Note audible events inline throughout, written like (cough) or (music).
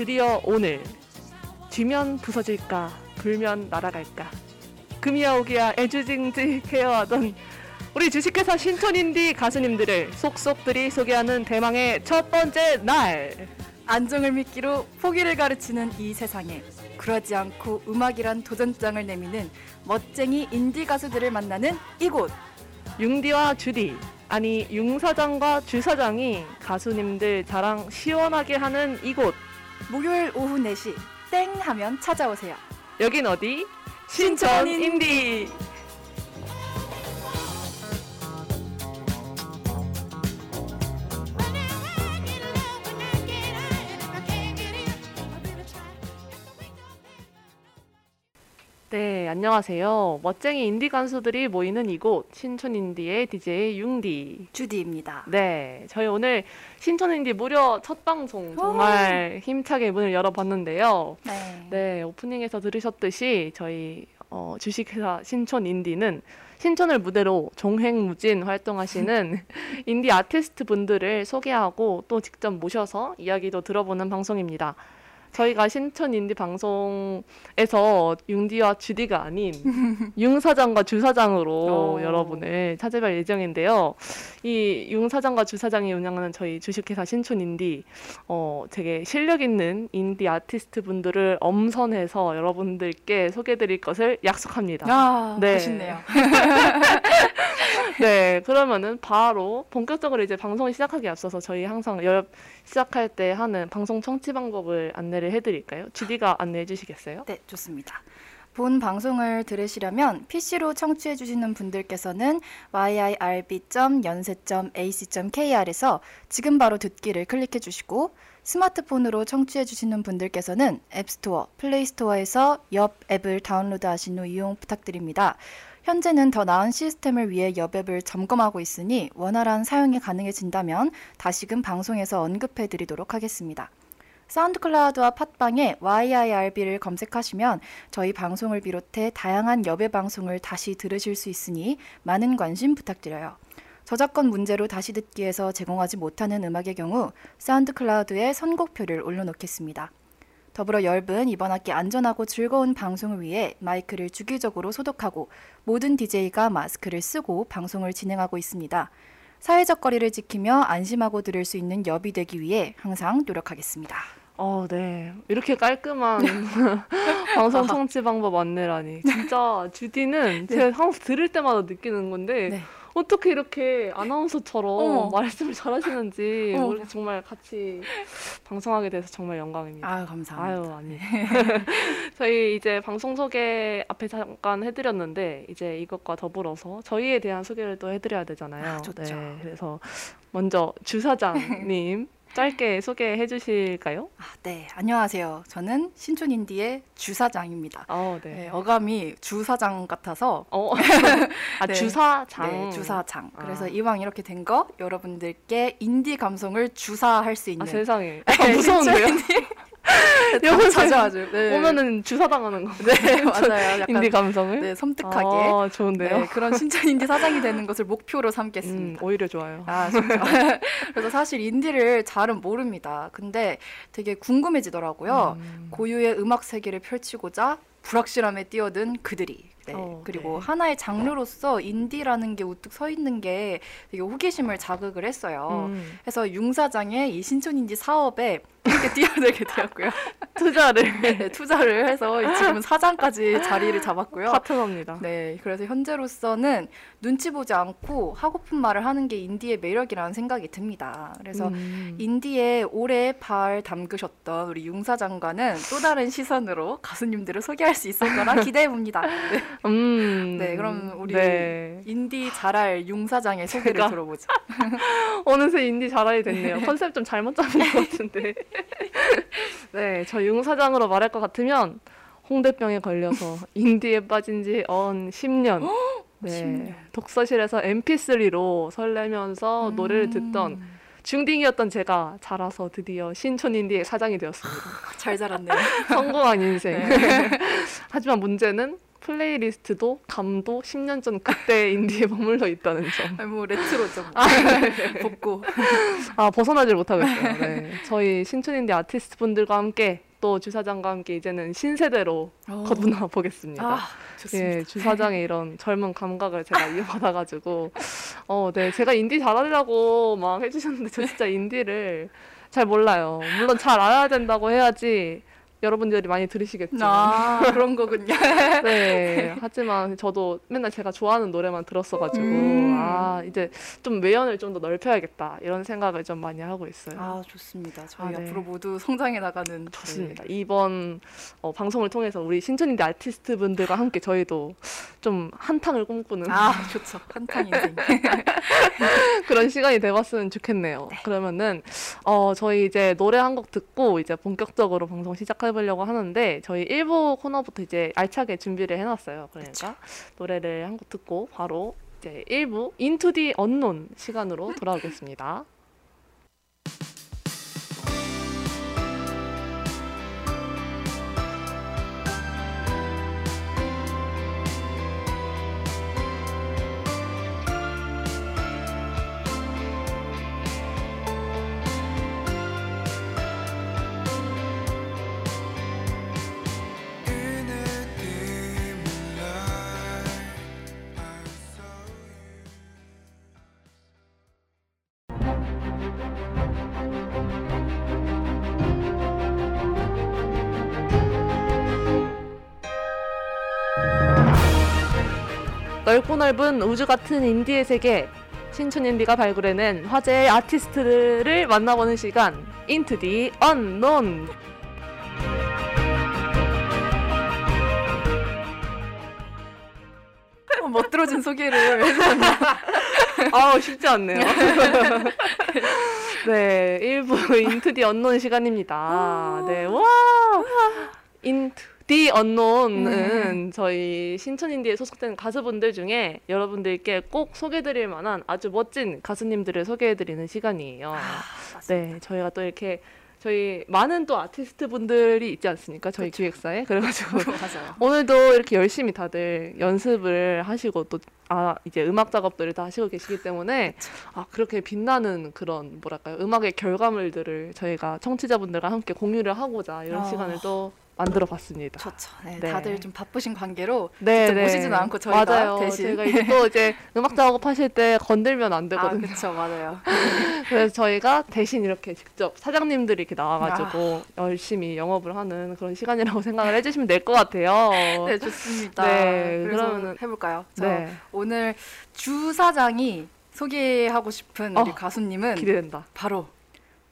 드디어 오늘 쥐면 부서질까 불면 날아갈까. 금이야 오기야 애주징지 케어하던 우리 주식회사 신촌인디 가수님들을 속속들이 소개하는 대망의 첫 번째 날. 안정을 믿기로 포기를 가르치는 이 세상에 그러지 않고 음악이란 도전장을 내미는 멋쟁이 인디 가수들을 만나는 이곳. 융디와 주디 아니 융 사장과 주 사장이 가수님들 자랑 시원하게 하는 이곳 목요일 오후 4시 땡 하면 찾아오세요. 여긴 어디? 신촌 인디 네, 안녕하세요. 멋쟁이 인디 간수들이 모이는 이곳 신촌 인디의 DJ 융디. 주디입니다. 네, 저희 오늘 신촌 인디 무려 첫 방송 정말 힘차게 문을 열어봤는데요. 네. 네, 오프닝에서 들으셨듯이 저희 어, 주식회사 신촌 인디는 신촌을 무대로 종횡무진 활동하시는 (laughs) 인디 아티스트 분들을 소개하고 또 직접 모셔서 이야기도 들어보는 방송입니다. 저희가 신촌 인디 방송에서 융디와 주디가 아닌 (laughs) 융 사장과 주 사장으로 오. 여러분을 찾아뵐 예정인데요. 이 융 사장과 주 사장이 운영하는 저희 주식회사 신촌 인디 어, 되게 실력 있는 인디 아티스트 분들을 엄선해서 여러분들께 소개드릴 것을 약속합니다. 아, 네. 멋있네요. (laughs) 네, 그러면은 바로 본격적으로 이제 방송을 시작하기 앞서서 저희 항상 열 시작할 때 하는 방송 청취 방법을 안내를 해드릴까요? GD가 안내해 주시겠어요? 네, 좋습니다. 본 방송을 들으시려면 PC로 청취해 주시는 분들께서는 yirb.yonsei.ac.kr에서 지금 바로 듣기를 클릭해 주시고 스마트폰으로 청취해 주시는 분들께서는 App Store, Play Store에서 옆 앱을 다운로드하신 후 이용 부탁드립니다. 현재는 더 나은 시스템을 위해 옆 앱을 점검하고 있으니 원활한 사용이 가능해진다면 다시금 방송에서 언급해 드리도록 하겠습니다. SoundCloud와 팟빵에 YIRB를 검색하시면 저희 방송을 비롯해 다양한 여배 방송을 다시 들으실 수 있으니 많은 관심 부탁드려요. 저작권 문제로 다시 듣기에서 제공하지 못하는 음악의 경우 사운드 클라우드에 선곡표를 올려놓겠습니다. 더불어 열분 이번 학기 안전하고 즐거운 방송을 위해 마이크를 주기적으로 소독하고 모든 DJ가 마스크를 쓰고 방송을 진행하고 있습니다. 사회적 거리를 지키며 안심하고 들을 수 있는 여비 되기 위해 항상 노력하겠습니다. 어, 네. 이렇게 깔끔한 (laughs) 방송 청취 방법 안내라니. 진짜 주디는 (laughs) 제가 항상 들을 때마다 느끼는 건데 네. 어떻게 이렇게 아나운서처럼 어머. 말씀을 잘하시는지 어머. 모르- 정말 같이 방송하게 돼서 정말 영광입니다. 아유 감사합니다. 아유 아니. (laughs) 저희 이제 방송 소개 앞에 잠깐 해드렸는데 이제 이것과 더불어서 저희에 대한 소개를 또 해드려야 되잖아요. 아, 좋죠. 네, 그래서 먼저 주 사장님 짧게 소개해 주실까요? 아, 네, 안녕하세요. 저는 신촌인디의 주사장입니다. 어, 네. 네, 어감이 주사장 같아서 어, (laughs) 아 네. 주사장. 네, 주사장. 아. 그래서 이왕 이렇게 된 거 여러분들께 인디 감성을 주사할 수 있는 아 세상에. 네, (laughs) 약간 무서운데요? 여기 하죠. 네. 오면은 주사당하는 거. 네, (laughs) 맞아요. 약간 인디 감성을. 네, 섬뜩하게 아, 좋은데요. 네, 그런 신촌인디 사장이 되는 것을 목표로 음, 삼겠습니다. 오히려 좋아요. 아, 진짜. (laughs) 그래서 사실 인디를 잘은 모릅니다. 근데 되게 궁금해지더라고요. 음. 고유의 음악 세계를 펼치고자 불확실함에 뛰어든 그들이. 네. 어, 그리고 네. 하나의 장르로서 인디라는 게 우뚝 서 있는 게 되게 호기심을 자극을 했어요. 음, 그래서 융 사장의 이 신촌 인디 사업에 이렇게 뛰어들게 되었고요. (laughs) 투자를 네, 투자를 해서 지금은 사장까지 자리를 잡았고요. 파트너입니다. 네, 그래서 현재로서는 눈치 보지 않고 하고픈 말을 하는 게 인디의 매력이라는 생각이 듭니다. 그래서 음. 인디에 오래 발 담그셨던 우리 융 사장과는 또 다른 시선으로 가수님들을 소개할 수 있을 거라 (laughs) 기대해 봅니다. 네. 음. 네, 그럼 우리 네. 인디 잘할 융 사장의 소개를 제가- 들어보죠. (laughs) 어느새 인디 잘하게 됐네요. 컨셉 좀 잘못 잡은 것 같은데. (laughs) 네, 저 융사장으로 말할 것 같으면 홍대병에 걸려서 (laughs) 인디에 빠진 지 어언 10년. 네, 10년. 독서실에서 MP3로 설레면서 노래를 음, 듣던 중딩이었던 제가 자라서 드디어 신촌 인디의 사장이 되었습니다. 잘 자랐네요. 성공한 인생. 네. (laughs) 하지만 문제는 playlist도 감도 10년 전 그때 인디에 (laughs) 머물러 있다는 점. 아니, 뭐 레트로죠. 뭐. (laughs) 복고. 아 벗어나질 못하겠어요. 네. 저희 신촌 인디 아티스트 분들과 함께 또 주사장과 함께 이제는 신세대로 거듭나 보겠습니다. 아. 예, 주사장의 이런 젊은 감각을 제가 (laughs) 이어받아가지고, 어, 네, 제가 인디 잘하려고 막 해주셨는데, 저 진짜 인디를 잘 몰라요. 물론 잘 알아야 된다고 해야지 여러분들이 많이 들으시겠죠. 아, (laughs) 그런 거군요. 네, 하지만 저도 맨날 제가 좋아하는 노래만 들었어가지고, 음. 아, 이제 좀 외연을 좀 더 넓혀야겠다, 이런 생각을 좀 많이 하고 있어요. 아, 좋습니다. 저희 아, 네. 앞으로 모두 성장해 나가는 좋습니다. 이번 어, 방송을 통해서 우리 신촌인디 아티스트 분들과 함께 저희도 좀 한탕을 꿈꾸는 네. 아, 좋죠. 한탕 인생. (laughs) 그런 시간이 돼봤으면 좋겠네요. 그러면은 어, 저희 이제 노래 한 곡 듣고 이제 본격적으로 방송 시작 해보려고 하는데 저희 1부 코너부터 이제 알차게 준비를 해놨어요. 그러니까 노래를 한 곡 듣고 바로 이제 1부 인투 디 언논 시간으로 돌아오겠습니다. 넓은 우주 같은 인디의 세계 신촌 인디가 발굴해낸 화제의 아티스트들을 만나보는 시간 Into the Unknown 어, 멋들어진 소개를 (laughs) 해주셨네요. 아우 쉽지 않네요. 네, 1부 Into the Unknown 시간입니다. 네, 와! 인투 디 언논은 저희 신촌인디에 소속된 가수분들 중에 여러분들께 꼭 소개드릴 만한 아주 멋진 가수님들을 소개해드리는 시간이에요. 네, 저희가 또 이렇게 저희 많은 또 아티스트 분들이 있지 않습니까? 저희 기획사에. 그래가지고. (laughs) 오늘도 이렇게 열심히 다들 연습을 하시고 또 아 이제 음악 작업들을 다 하시고 계시기 때문에 아 그렇게 빛나는 그런 뭐랄까요 음악의 결과물들을 저희가 청취자분들과 함께 공유를 하고자 이런 아. 시간을 또 만들어 봤습니다. 좋죠. 네, 네. 다들 좀 바쁘신 관계로 네, 직접 모시지는 않고 저희가 맞아요. 대신. 저희가 이제 또 이제 음악 작업하실 때 건들면 안 아, 되거든요. 그렇죠. 맞아요. (laughs) 그래서 저희가 대신 이렇게 직접 사장님들이 이렇게 나와가지고 아. 열심히 영업을 하는 그런 시간이라고 (laughs) 생각을 해주시면 될 것 같아요. 네, 좋습니다. 네, 그러면은- 해볼까요? 저 네, 오늘 주 사장이 소개하고 싶은 우리 어, 가수님은 기대된다. 바로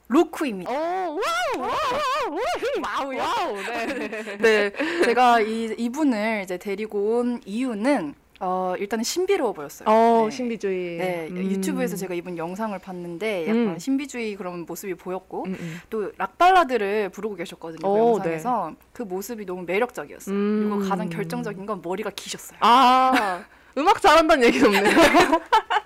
로쿠입니다. 오, wow, wow, wow? wow, 네. (laughs) 네, 제가 이 이분을 이제 데리고 온 이유는 어, 일단은 신비로워 보였어요. 어, 네. 신비주의. 네, 음. 유튜브에서 제가 이분 영상을 봤는데 약간 음. 신비주의 그런 모습이 보였고 음, 음. 또 락발라드를 부르고 계셨거든요. 그 오, 영상에서 그 모습이 너무 매력적이었어요. 음. 그리고 가장 결정적인 건 머리가 기셨어요. 아, 음악 잘한다는 얘기는 없네요. (laughs)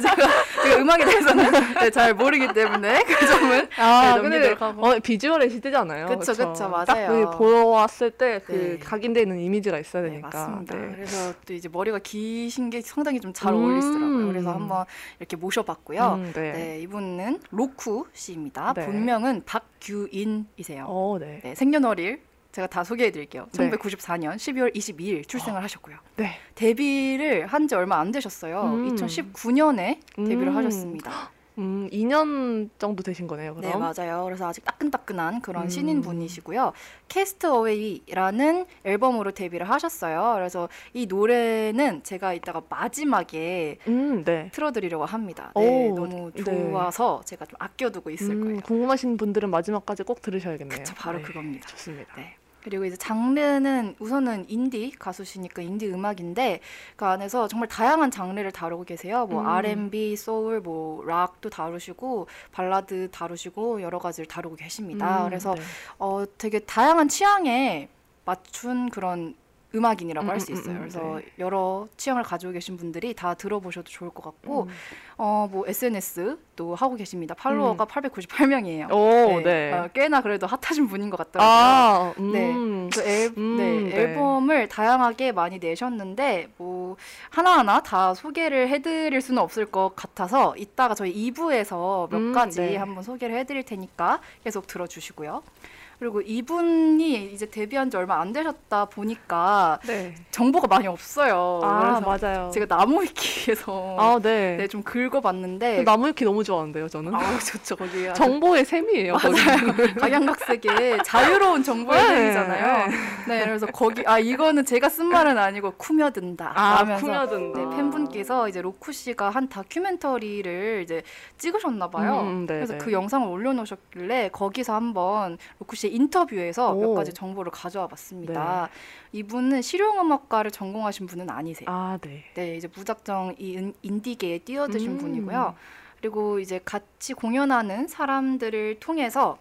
제가, 제가 (laughs) 음악에 대해서는 네, 잘 모르기 때문에 그 점은 아, 네, 넘기도록 하고. 어, 비주얼의 시대잖아요. 그쵸, 그쵸, 맞아요. 딱그 보았을 때그 네. 각인되는 이미지가 있어야 네, 되니까. 맞습니다. 네. 그래서 또 이제 머리가 기신 게 상당히 좀잘 음. 어울리시더라고요. 그래서 한번 이렇게 모셔봤고요. 음, 네. 네. 이분은 로쿠 씨입니다. 네. 본명은 박규인이세요. 어, 네. 네, 생년월일 제가 다 소개해 드릴게요. 네. 1994년 12월 22일 출생을 하셨고요. 네. 데뷔를 한 지 얼마 안 되셨어요. 음. 2019년에 데뷔를 음. 하셨습니다. 음, 2년 정도 되신 거네요, 그럼. 네, 맞아요. 그래서 아직 따끈따끈한 그런 음. 신인 분이시고요. 캐스트 어웨이라는 앨범으로 데뷔를 하셨어요. 그래서 이 노래는 제가 이따가 마지막에 음, 네. 틀어드리려고 합니다. 네, 오, 너무 네. 좋아서 제가 좀 아껴두고 있을 음, 거예요. 궁금하신 분들은 마지막까지 꼭 들으셔야겠네요. 그쵸, 바로 네, 그겁니다. 좋습니다. 네. 그리고 이제 장르는 우선은 인디 가수시니까 인디 음악인데 그 안에서 정말 다양한 장르를 다루고 계세요. 뭐 음. R&B, 소울, 뭐 락도 다루시고 발라드 다루시고 여러 가지를 다루고 계십니다. 음, 그래서 네. 어 되게 다양한 취향에 맞춘 그런 음악인이라고 음, 할수 음, 있어요. 음, 그래서 네. 여러 취향을 가지고 계신 분들이 다 들어보셔도 좋을 것 같고 음. 어 뭐 SNS도 하고 계십니다. 팔로워가 898명이에요. 오, 네. 어, 꽤나 그래도 핫하신 분인 것 같더라고요. 아, 네. 음. 그 앨, 음, 네, 네. 앨범을 다양하게 많이 내셨는데 뭐 하나하나 다 소개를 해드릴 수는 없을 것 같아서 이따가 저희 2부에서 몇 음, 가지 네. 한번 소개를 해드릴 테니까 계속 들어주시고요. 그리고 이분이 이제 데뷔한 지 얼마 안 되셨다 보니까 네. 정보가 많이 없어요. 아, 맞아요. 제가 나무위키에서 아, 네. 네, 좀 긁어봤는데 나무위키 너무 좋아하는데요, 저는. 아우 좋죠 거기 정보의 셈이에요, 거기. 각양각색의 자유로운 정보의 네. 셈이잖아요. 네, 그래서 거기 아 이거는 제가 쓴 말은 아니고 쿠며든다. 아, 하면서 쿠며든다. 네, 팬분께서 이제 로쿠 씨가 한 다큐멘터리를 이제 찍으셨나 봐요. 음, 음, 네, 그래서 네. 그 영상을 올려놓으셨길래 거기서 한번 로쿠 씨의 인터뷰에서 몇 오. 가지 정보를 가져와 봤습니다. 이분은 실용음악과를 전공하신 분은 아니세요. 아, 네. 네, 이제 무작정 이 인- 인디계에 뛰어드신 음. 분이고요. 그리고 이제 같이 공연하는 사람들을 통해서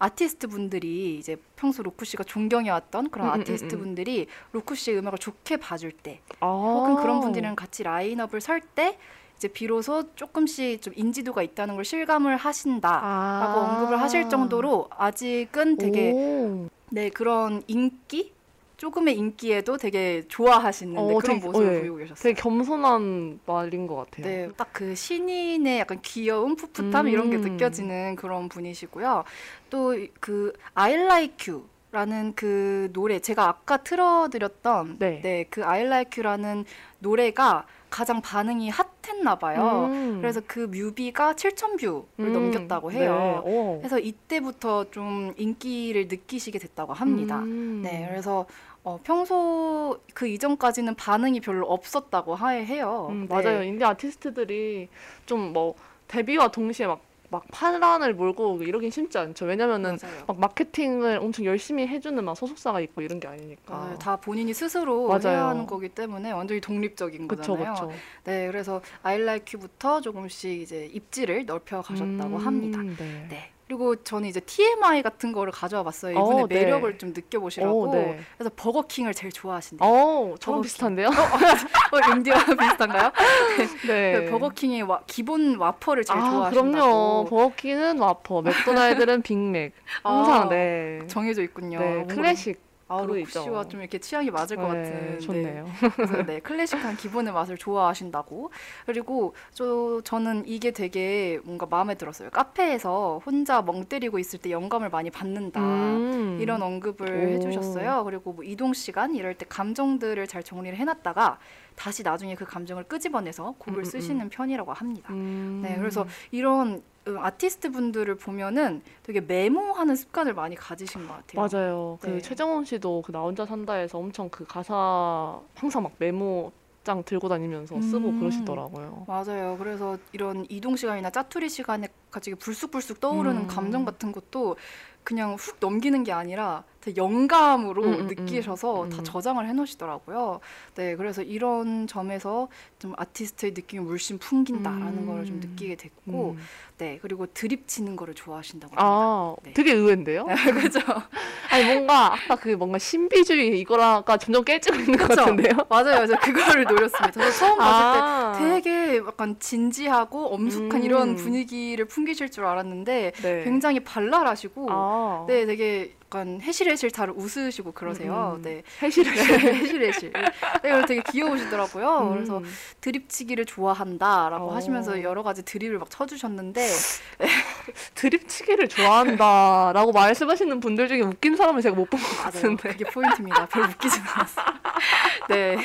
아티스트 분들이 이제 평소 로쿠 씨가 존경해왔던 그런 음, 음, 아티스트 음, 음. 분들이 로쿠 씨의 음악을 좋게 봐줄 때, 아. 혹은 그런 분들이랑 같이 라인업을 설 때 이제 비로소 조금씩 좀 인지도가 있다는 걸 실감을 하신다라고 아. 언급을 하실 정도로 아직은 되게 오. 네 그런 인기 조금의 인기에도 되게 좋아하시는 네, 어, 그런 되게- 모습을 어, 예. 보이고 계셨어요. 되게 겸손한 말인 것 같아요. 네, 딱 그 신인의 약간 귀여움, 풋풋함 이런 게 음. 느껴지는 그런 분이시고요. 또 그 I Like You라는 그 노래 제가 아까 틀어드렸던 네. 네, 그 I Like You라는 노래가 가장 반응이 핫했나 봐요. 음. 그래서 그 뮤비가 7천 뷰를 음, 넘겼다고 네. 해요. 오. 그래서 이때부터 좀 인기를 느끼시게 됐다고 합니다. 음. 네, 그래서 어, 평소 그 이전까지는 반응이 별로 없었다고 하, 해요. 음, 네. 맞아요. 인디 아티스트들이 좀 뭐 데뷔와 동시에 막, 막 파란을 몰고 이러긴 쉽지 않죠. 왜냐면은 맞아요. 막 마케팅을 엄청 열심히 해주는 막 소속사가 있고 이런 게 아니니까. 맞아요. 다 본인이 스스로 맞아요. 해야 하는 거기 때문에 완전히 독립적인 그쵸, 거잖아요. 그쵸. 네, 그래서 You부터 조금씩 이제 입지를 넓혀 가셨다고 음, 합니다. 네. 네. 그리고 저는 이제 TMI 같은 거를 가져와 봤어요. 이분의 어, 네. 매력을 좀 느껴보시라고. 오, 네. 그래서 버거킹을 제일 좋아하신대요. 어, 저랑 버거킹. 비슷한데요? 어, 인디와 (laughs) 비슷한가요? (laughs) 네. 그 버거킹의 와, 기본 와퍼를 제일 아, 좋아하신다고. 그럼요. 버거킹은 와퍼, 맥도날드는 빅맥. 항상 아, 네. 정해져 있군요. 네, 클래식. 아. 씨와 좀 이렇게 취향이 맞을 것 네, 같은. 좋네요. 그래서 네, 클래식한 기본의 맛을 좋아하신다고. 그리고 저 저는 이게 되게 뭔가 마음에 들었어요. 카페에서 혼자 멍 때리고 있을 때 영감을 많이 받는다. 음. 이런 언급을 오. 해주셨어요. 그리고 뭐 이동 시간 이럴 때 감정들을 잘 정리를 해놨다가 다시 나중에 그 감정을 끄집어내서 곡을 음, 음, 쓰시는 편이라고 합니다. 음. 네, 그래서 이런 음, 아티스트 분들을 보면은 되게 메모하는 습관을 많이 가지신 것 같아요. 맞아요. 그 네. 최정원 씨도 그 나 혼자 산다에서 엄청 그 가사 항상 막 메모 장 들고 다니면서 쓰고 음. 그러시더라고요. 맞아요. 그래서 이런 이동 시간이나 짜투리 시간에 갑자기 불쑥불쑥 떠오르는 음. 감정 같은 것도 그냥 훅 넘기는 게 아니라 되게 영감으로 음, 음, 느끼셔서 음. 다 저장을 해놓으시더라고요. 네, 그래서 이런 점에서 좀 아티스트의 느낌이 물씬 풍긴다라는 음. 걸좀 느끼게 됐고, 음. 네, 그리고 드립 치는 거를 좋아하신다고 합니다. 아, 네. 되게 의외인데요? (laughs) 그죠? (laughs) 아니 뭔가 아까 그 뭔가 신비주의 이거라가 점점 깨지고 있는 것 그쵸? 같은데요? (laughs) 맞아요. 저 그거를 노렸습니다. 저도 처음 봤을 때 아, 되게 약간 진지하고 엄숙한 음. 이런 분위기를 풍기실 줄 알았는데 네. 굉장히 발랄하시고 아, 네 되게 약간 해실해실 잘 웃으시고 그러세요. 음. 네. 해실해. 네, 해실해실. 네, 그래서 되게 귀여우시더라고요. 음. 그래서 드립치기를 좋아한다라고 어. 하시면서 여러 가지 드립을 막 쳐주셨는데 (laughs) 드립치기를 좋아한다라고 말씀하시는 분들 중에 웃긴 사람을 제가 못 본 것. 같은데. 그게 포인트입니다. 별로 웃기진 않았어요. 네.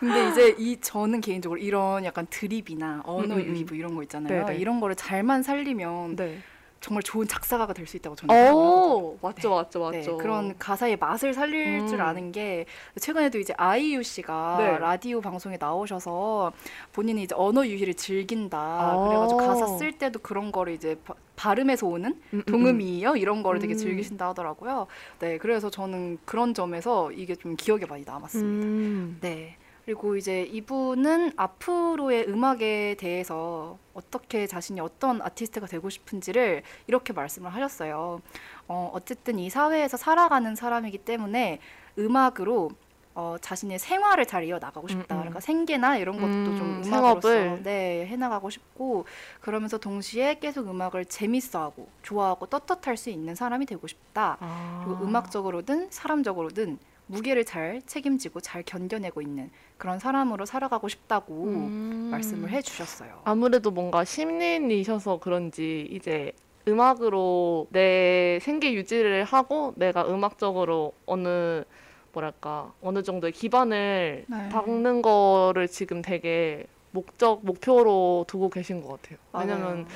근데 이제 이 저는 개인적으로 이런 약간 드립이나 언어 음, 음, 음. 유희 뭐 이런 거 있잖아요. 네네. 이런 거를 잘만 살리면 네. 정말 좋은 작사가가 될 수 있다고 저는 생각하거든요. 오, 맞죠, 맞죠, 네, 맞죠. 그런 가사의 맛을 살릴 음. 줄 아는 게 최근에도 이제 아이유 씨가 네. 라디오 방송에 나오셔서 본인이 이제 언어 유희를 즐긴다. 아. 그래가지고 가사 쓸 때도 그런 거를 이제 바- 발음에서 오는 음, 음, 음. 동음이요 이런 거를 되게 음. 즐기신다 하더라고요. 네, 그래서 저는 그런 점에서 이게 좀 기억에 많이 남았습니다. 음. 네. 그리고 이제 이분은 앞으로의 음악에 대해서 어떻게 자신이 어떤 아티스트가 되고 싶은지를 이렇게 말씀을 하셨어요. 어, 어쨌든 이 사회에서 살아가는 사람이기 때문에 음악으로 어, 자신의 생활을 잘 이어 나가고 싶다. 음, 음. 그러니까 생계나 이런 것도 음, 좀 음악으로서 생업을. 네, 해나가고 싶고 그러면서 동시에 계속 음악을 재밌어하고 좋아하고 떳떳할 수 있는 사람이 되고 싶다. 아. 그리고 음악적으로든 사람적으로든 무게를 잘 책임지고 잘 견뎌내고 있는 그런 사람으로 살아가고 싶다고 음. 말씀을 해주셨어요. 아무래도 뭔가 심린이셔서 그런지 이제 음악으로 내 생계 유지를 하고 내가 음악적으로 어느 뭐랄까 어느 정도의 기반을 네. 닦는 거를 지금 되게 목적 목표로 두고 계신 것 같아요. 왜냐면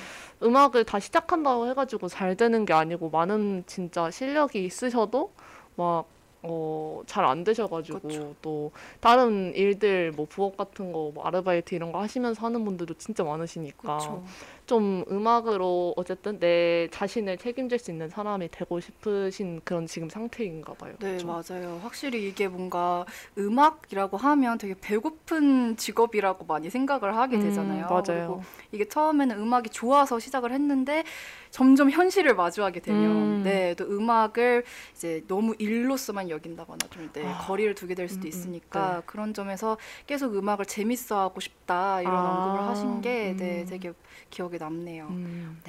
음악을 다 시작한다고 해가지고 잘 되는 게 아니고 많은 진짜 실력이 있으셔도 막 어, 잘 안 되셔가지고 그쵸. 또 다른 일들 뭐 부업 같은 거 뭐 아르바이트 이런 거 하시면서 하는 분들도 진짜 많으시니까 그렇죠. 좀 음악으로 어쨌든 내 자신을 책임질 수 있는 사람이 되고 싶으신 그런 지금 상태인가 봐요. 네, 그쵸? 맞아요. 확실히 이게 뭔가 음악이라고 하면 되게 배고픈 직업이라고 많이 생각을 하게 음, 되잖아요. 맞아요. 그리고 이게 처음에는 음악이 좋아서 시작을 했는데 점점 현실을 마주하게 되면 음. 네, 또 음악을 이제 너무 일로서만 여긴다거나 좀 네, 아, 거리를 두게 될 수도 음, 음, 있으니까 네. 그런 점에서 계속 음악을 재밌어 하고 싶다 이런 아, 언급을 하신 게 네, 음. 되게 기억에 남네요. 음.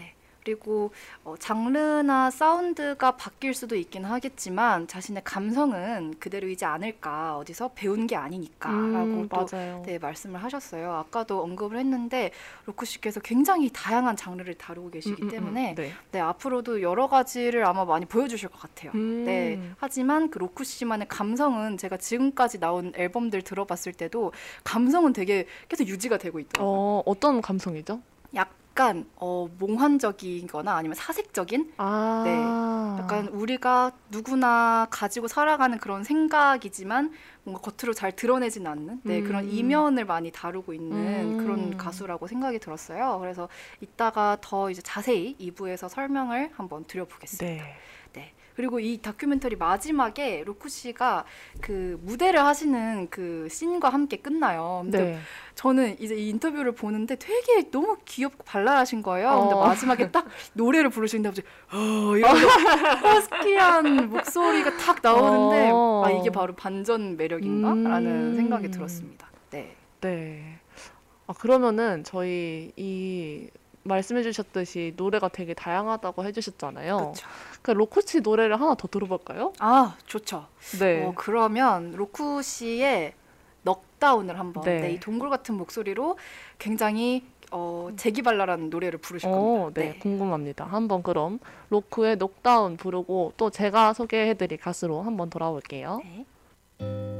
그리고 어, 장르나 사운드가 바뀔 수도 있긴 하겠지만 자신의 감성은 그대로이지 않을까 어디서 배운 게 아니니까라고 음, 또. 네, 말씀을 하셨어요. 아까도 언급을 했는데 로쿠 씨께서 굉장히 다양한 장르를 다루고 계시기 음, 음, 음. 때문에 네. 네, 앞으로도 여러 가지를 아마 많이 보여주실 것 같아요. 음. 네. 하지만 그 로쿠 씨만의 감성은 제가 지금까지 나온 앨범들 들어봤을 때도 감성은 되게 계속 유지가 되고 있더라고요. 어, 어떤 감성이죠? 약 간 어, 몽환적이거나 아니면 사색적인 아. 네. 약간 우리가 누구나 가지고 살아가는 그런 생각이지만 뭔가 겉으로 잘 드러내진 않는 네, 그런 음. 이면을 많이 다루고 있는 음. 그런 가수라고 생각이 들었어요. 그래서 이따가 더 이제 자세히 2부에서 설명을 한번 드려보겠습니다. 네. 네. 그리고 이 다큐멘터리 마지막에 로쿠 씨가 그 무대를 하시는 그 씬과 함께 끝나요. 근데 네. 저는 이제 이 인터뷰를 보는데 되게 너무 귀엽고 발랄하신 거예요. 근데 어. 마지막에 딱 노래를 부르시는데 갑자기 어 이런 (laughs) 허스키한 목소리가 탁 나오는데 어. 아 이게 바로 반전 매력인가라는 음. 생각이 들었습니다. 네. 네. 아, 그러면은 저희 이 말씀해 주셨듯이 노래가 되게 다양하다고 해 주셨잖아요. 그렇죠. 그 로코치 노래를 하나 더 들어볼까요? 아 좋죠. 네. 어, 그러면 로쿠 씨의 넉다운을 한번 네. 네. 이 동굴 같은 목소리로 굉장히 어, 재기발랄한 노래를 부르실 어, 겁니다. 네, 궁금합니다. 한번 그럼 로크의 녹다운 부르고 또 제가 소개해드릴 가수로 한번 돌아올게요. 네.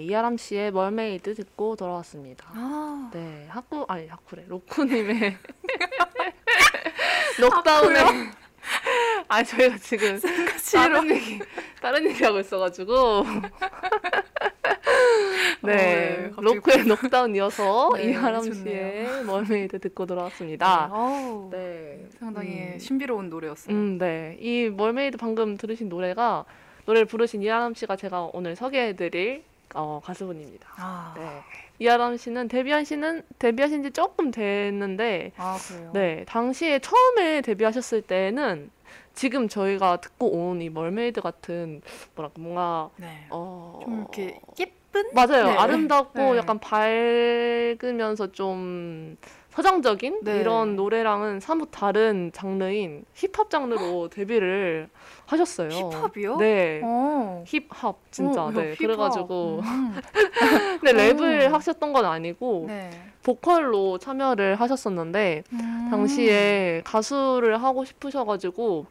네, 이하람 씨의 Mermaid 듣고 돌아왔습니다. 아, 네, 하쿠 아니 하쿠래 로쿠님의 (laughs) 녹다운의 (laughs) 아니 저희가 지금 다른 얘기 다른 얘기 하고 있어가지고 (laughs) 네, 네, 갑자기 로쿠의 녹다운 이어서 네, 이하람 좋네요. 씨의 Mermaid 듣고 돌아왔습니다. 아우, 네, 상당히 음. 신비로운 노래였어요. 음, 네. 이 Mermaid 방금 들으신 노래가 노래를 부르신 이하람 씨가 제가 오늘 소개해드릴 어, 가수분입니다. 아, 네. 이하람 씨는 데뷔한 씨는 데뷔하신 지 조금 됐는데 아. 네, 당시에 처음에 데뷔하셨을 때는 지금 저희가 듣고 온 이 Mermaid 같은 뭐랄까 뭔가 네. 어 좀 이렇게 예쁜 맞아요. 네. 아름답고 네. 약간 밝으면서 좀 서정적인 네. 이런 노래랑은 사뭇 다른 장르인 힙합 장르로 데뷔를 하셨어요. 힙합이요? 네. 어. 힙합 진짜 어, 네 힙합. 그래가지고 음. (laughs) 근데 랩을 음. 하셨던 건 아니고 네. 보컬로 참여를 하셨었는데 음. 당시에 가수를 하고 싶으셔가지고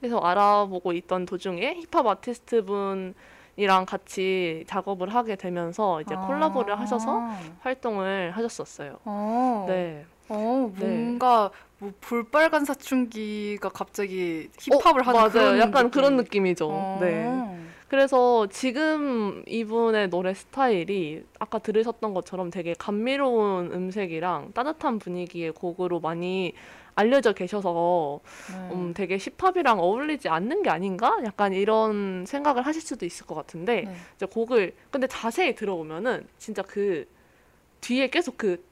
계속 알아보고 있던 도중에 힙합 아티스트 분 이랑 같이 작업을 하게 되면서 이제 콜라보를 아. 하셔서 활동을 하셨었어요. 어. 네. 어, 네. 뭔가 뭐 볼빨간 사춘기가 갑자기 힙합을 어, 하는 맞아요. 그런 약간 느낌. 그런 느낌이죠. 어. 네. 그래서 지금 이분의 노래 스타일이 아까 들으셨던 것처럼 되게 감미로운 음색이랑 따뜻한 분위기의 곡으로 많이 알려져 계셔서 네. 음, 되게 힙합이랑 어울리지 않는 게 아닌가? 약간 이런 생각을 하실 수도 있을 것 같은데 네. 이제 곡을 근데 자세히 들어보면은 진짜 그 뒤에 계속 그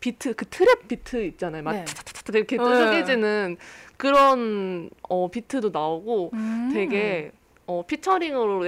비트 그 trap 비트 있잖아요. 막 네. 타타타타 이렇게 네. 뚜둑해지는 그런 어 비트도 나오고 음. 되게 어 피처링으로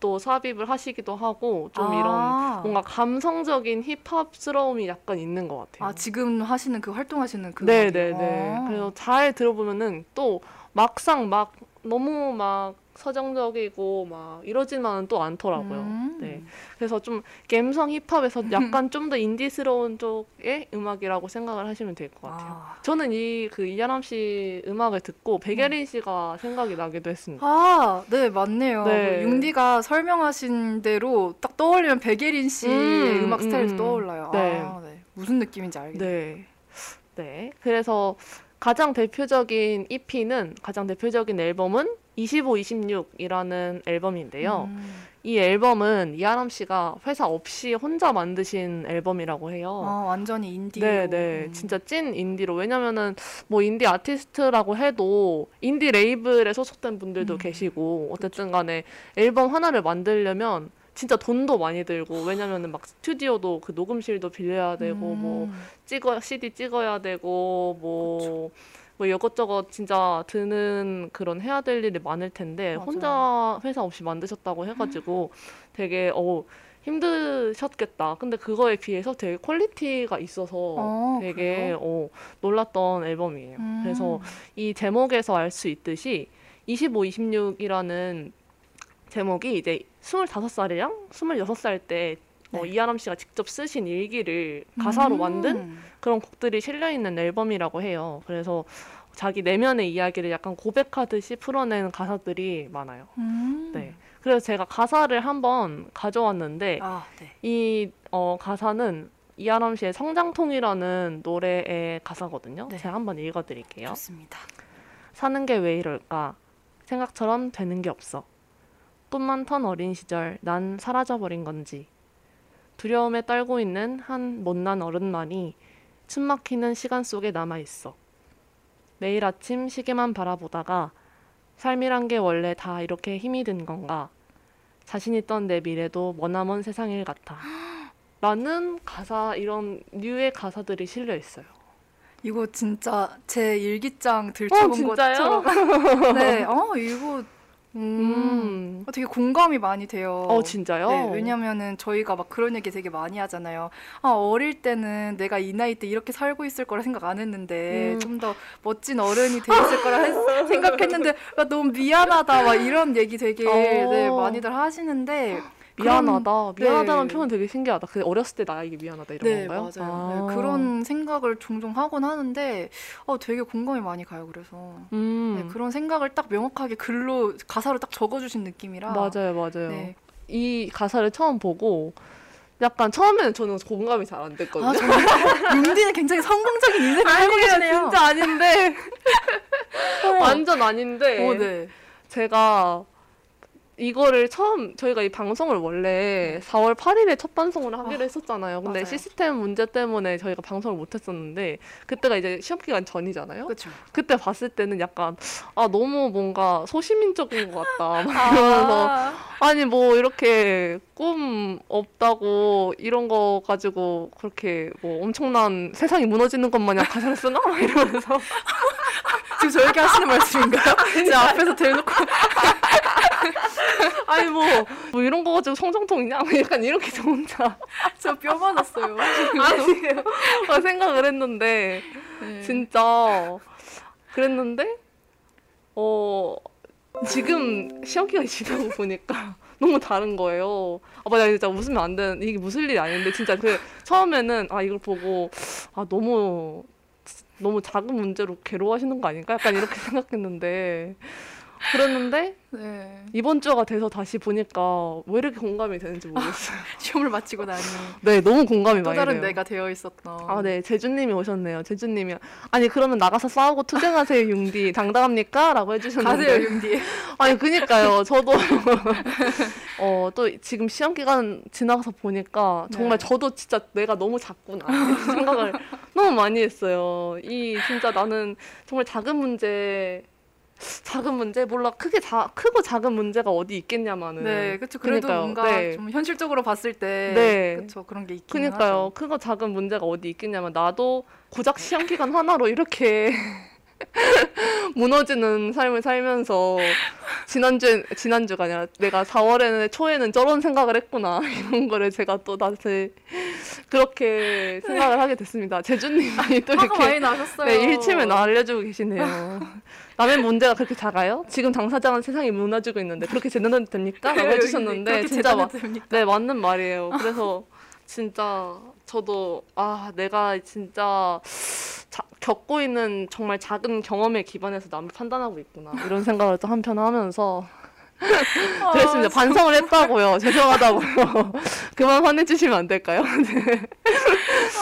랩도 삽입을 하시기도 하고 좀 아. 이런 뭔가 감성적인 힙합스러움이 약간 있는 것 같아요. 아 지금 하시는 그 활동하시는 그 네네네. 아. 그래서 잘 들어보면은 또 막상 막 너무 막 서정적이고 막 이러지만은 또 않더라고요. 음. 네. 그래서 좀 갬성 힙합에서 (laughs) 약간 좀 더 인디스러운 쪽의 음악이라고 생각을 하시면 될 것 같아요. 아. 저는 이 그 이하람 씨 음악을 듣고 백예린 씨가 생각이 나기도 했습니다. 아, 네, 맞네요. 네. 그 융디가 설명하신 대로 딱 떠올리면 백예린 씨의 음, 음, 악 스타일도 음. 떠올라요. 네. 아, 네. 무슨 느낌인지 알겠네요. 네. 네. 그래서 가장 대표적인 EP는 가장 대표적인 앨범은 25, 26이라는 앨범인데요. 음. 이 앨범은 이하람 씨가 회사 없이 혼자 만드신 앨범이라고 해요. 아, 완전히 인디로. 네, 네. 음. 진짜 찐 인디로. 왜냐면은 뭐 인디 아티스트라고 해도 인디 레이블에 소속된 분들도 음. 계시고 어쨌든 간에 앨범 하나를 만들려면 진짜 돈도 많이 들고 왜냐면은 막 스튜디오도 그 녹음실도 빌려야 되고 뭐 음. 찍어 CD 찍어야 되고 뭐 뭐 이것저것 진짜 드는 그런 해야 될 일이 많을 텐데 맞아요. 혼자 회사 없이 만드셨다고 해가지고 (laughs) 되게 어 힘드셨겠다. 근데 그거에 비해서 되게 퀄리티가 있어서 어, 되게 그래요? 어 놀랐던 앨범이에요. 음. 그래서 이 제목에서 알 수 있듯이 25, 26이라는 제목이 이제 25살이랑 26살 때 어, 네. 이하람 씨가 직접 쓰신 일기를 가사로 음. 만든 그런 곡들이 실려 있는 앨범이라고 해요. 그래서 자기 내면의 이야기를 약간 고백하듯이 풀어낸 가사들이 많아요. 음. 네. 그래서 제가 가사를 한번 가져왔는데 아, 네. 이 어, 가사는 이하람 씨의 성장통이라는 노래의 가사거든요. 네. 제가 한번 읽어드릴게요. 좋습니다. 사는 게 왜 이럴까? 생각처럼 되는 게 없어. 꿈 많던 어린 시절 난 사라져버린 건지. 두려움에 떨고 있는 한 못난 어른만이 숨 막히는 시간 속에 남아 있어. 매일 아침 시계만 바라보다가 삶이란 게 원래 다 이렇게 힘이 든 건가? 자신 있던 내 미래도 머나먼 세상일 같아. 라는 가사, 이런 류의 가사들이 실려 있어요. 이거 진짜 제 일기장 들춰본 어? 것처럼. (laughs) 네, 어 이거 음, 음. 어, 되게 공감이 많이 돼요. 어, 진짜요? 네, 왜냐면은 저희가 막 그런 얘기 되게 많이 하잖아요. 아, 어릴 때는 내가 이 나이 때 이렇게 살고 있을 거라 생각 안 했는데 음. 좀더 멋진 어른이 돼 있을 거라 했- (laughs) 생각했는데 아, 너무 미안하다 막 이런 얘기 되게 어. 네, 많이들 하시는데 미안하다. 네. 미안하다는 표현 되게 신기하다. 그 어렸을 때 나에게 미안하다 이런 네, 건가요? 맞아요. 아. 네, 그런 생각을 종종 하곤 하는데 어, 되게 공감이 많이 가요. 그래서 음. 네, 그런 생각을 딱 명확하게 글로 가사로 딱 적어주신 느낌이라 맞아요, 맞아요. 네. 이 가사를 처음 보고 약간 처음에는 저는 공감이 잘 안 됐거든요. 아 정말 (laughs) 융디는 굉장히 성공적인 인생을 살고 계시네요. 진짜 아닌데 (laughs) 완전 아닌데 오, 네. 제가 이거를 처음 저희가 이 방송을 원래 4월 8일에 첫 방송을 하기로 네. 아, 했었잖아요. 근데 맞아요. 시스템 문제 때문에 저희가 방송을 못 했었는데 그때가 이제 시험 기간 전이잖아요. 그렇죠. 그때 봤을 때는 약간 아 너무 뭔가 소시민적인 것 같다. (laughs) 막 이러면서 아, 아니 뭐 이렇게 꿈 없다고 이런 거 가지고 그렇게 뭐 엄청난 세상이 무너지는 것 마냥 가사를 쓰나? 막 이러면서 (laughs) 지금 저에게 하시는 말씀인가요? 제 앞에서 대놓고 (laughs) 아니 뭐, 뭐 이런 거 가지고 성정통이냐? 뭐 약간 이렇게 저 혼자 (laughs) 저 뼈 맞았어요. (laughs) 아니에요. 어, 생각을 했는데 네. 진짜 그랬는데 어 지금 시험 기간이 지나고 보니까 너무 다른 거예요. 아 맞아 진짜 웃으면 안 되는 이게 무슨 일이 아닌데 진짜 그 처음에는 아 이걸 보고 아 너무 너무 작은 문제로 괴로워하시는 거 아닌가 약간 이렇게 생각했는데 그랬는데 (laughs) 네. 이번 주가 돼서 다시 보니까 왜 이렇게 공감이 되는지 모르겠어요. (laughs) 시험을 마치고 나니 네 너무 공감이 또 많이 다른 돼요. 내가 되어 있었던. 아, 네. 제주님이 오셨네요. 제주님이. 아니, 그러면 나가서 싸우고 투쟁하세요, 융디. (laughs) 당당합니까? 라고 해주셨는데. 가세요 윤디. 아니, 그니까요. 저도, 어, 또 지금 시험 기간 지나가서 보니까 정말 네. 저도 진짜 내가 너무 작구나. 이런 생각을 너무 많이 했어요. 이, 진짜 나는 정말 작은 문제, 작은 문제? 몰라. 크게 자, 크고 작은 문제가 어디 있겠냐마는. 네, 그렇죠. 그래도 그러니까요. 뭔가 네. 좀 현실적으로 봤을 때, 네. 그렇죠. 그런 게 있긴 그니까요. 하죠. 크고 작은 문제가 어디 있겠냐면 나도 고작 시험 기간 하나로 이렇게 (laughs) 무너지는 삶을 살면서 지난주 지난주가 아니라 내가 4월에는 초에는 저런 생각을 했구나 (laughs) 이런 거를 제가 또 다시 그렇게 생각을 하게 됐습니다. 제주님이 또 이렇게 많이 나셨어요. 네, 일침을 알려주고 계시네요. (laughs) 남의 문제가 그렇게 작아요? 지금 당사자는 세상이 무너지고 있는데 그렇게 재단해도 됩니까? 라고 해주셨는데 진짜 됩니까? 네, 맞는 말이에요. 그래서 진짜 저도 아, 내가 진짜 자- 겪고 있는 정말 작은 경험에 기반해서 남을 판단하고 있구나. 이런 생각을 또 한편 하면서 (laughs) 아, 그랬습니다. 반성을 했다고요. 죄송하다고요. (laughs) 그만 화내주시면 안 될까요? (laughs) 네.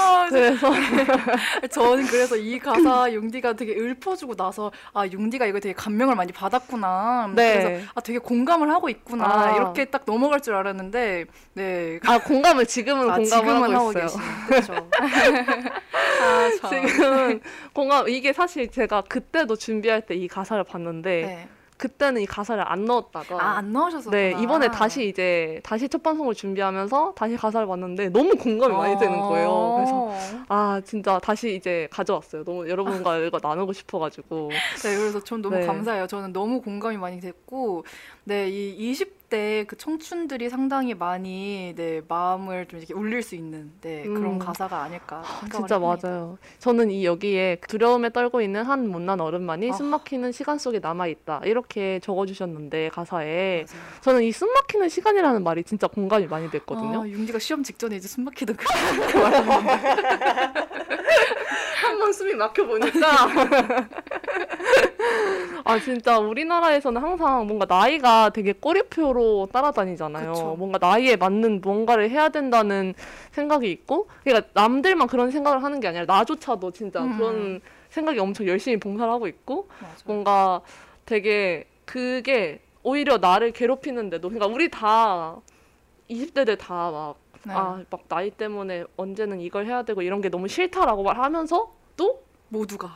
아, 그래서 (laughs) 저는 그래서 이 가사 융디가 되게 읊어주고 나서 아 융디가 이거 되게 감명을 많이 받았구나. 네. 그래서 아 되게 공감을 하고 있구나 아. 이렇게 딱 넘어갈 줄 알았는데 네. 아 공감을 지금은 아, 공감을 하고, 하고 있어요. 그렇죠. (laughs) 아, 참. 지금 공감 이게 사실 제가 그때도 준비할 때 이 가사를 봤는데 네. 그때는 이 가사를 안 넣었다가 아, 안 넣으셨었구나. 네 이번에 다시 이제 다시 첫 방송을 준비하면서 다시 가사를 봤는데 너무 공감이 많이 되는 거예요. 그래서 그래서 아 진짜 다시 이제 가져왔어요. 너무 여러분과 이거 나누고 싶어 가지고 네, 그래서 전 너무 네. 감사해요. 저는 너무 공감이 많이 됐고, 네, 이 20 대그 청춘들이 상당히 많이 네 마음을 좀 이렇게 울릴 수 있는 네 음. 그런 가사가 아닐까 생각을 진짜 합니다. 맞아요. 저는 이 여기에 두려움에 떨고 있는 한 못난 어른만이 아. 숨막히는 시간 속에 남아 있다 이렇게 적어주셨는데 가사에 맞아요. 저는 이 숨막히는 시간이라는 말이 진짜 공감이 많이 됐거든요. 아, 윤기가 시험 직전에 이제 숨 막히던 그렇게 (laughs) 말하는데 한번 숨이 막혀 보니까 (laughs) 아 진짜 우리나라에서는 항상 뭔가 나이가 되게 꼬리표로 따라다니잖아요. 그쵸. 뭔가 나이에 맞는 무언가를 해야 된다는 생각이 있고, 그러니까 남들만 그런 생각을 하는 게 아니라 나조차도 진짜 음. 그런 생각이 엄청 열심히 봉사를 하고 있고, 맞아요. 뭔가 되게 그게 오히려 나를 괴롭히는데도, 그러니까 우리 다 20대들 다막 네. 아, 막 나이 때문에 언제는 이걸 해야 되고 이런 게 너무 싫다라고 말하면서 또 모두가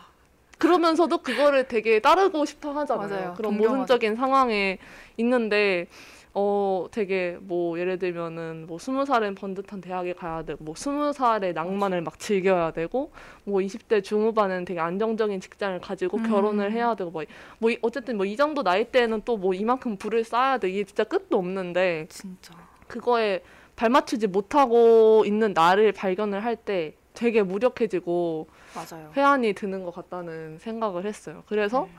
그러면서도 그거를 되게 따르고 싶어 하잖아요. 맞아요. 그런 동경하죠. 모순적인 상황에 있는데 어 되게 뭐 예를 들면은 뭐 스무 살엔 번듯한 대학에 가야 되고 뭐 스무 살의 낭만을 막 즐겨야 되고 뭐 20대 중후반은 되게 안정적인 직장을 가지고 음. 결혼을 해야 되고 뭐, 뭐 이- 어쨌든 뭐 이 정도 나이 때는 또 뭐 이만큼 부를 쌓아야 돼 이게 진짜 끝도 없는데 진짜 그거에 발맞추지 못하고 있는 나를 발견을 할때 되게 무력해지고 맞아요. 회한이 드는 것 같다는 생각을 했어요. 그래서 네.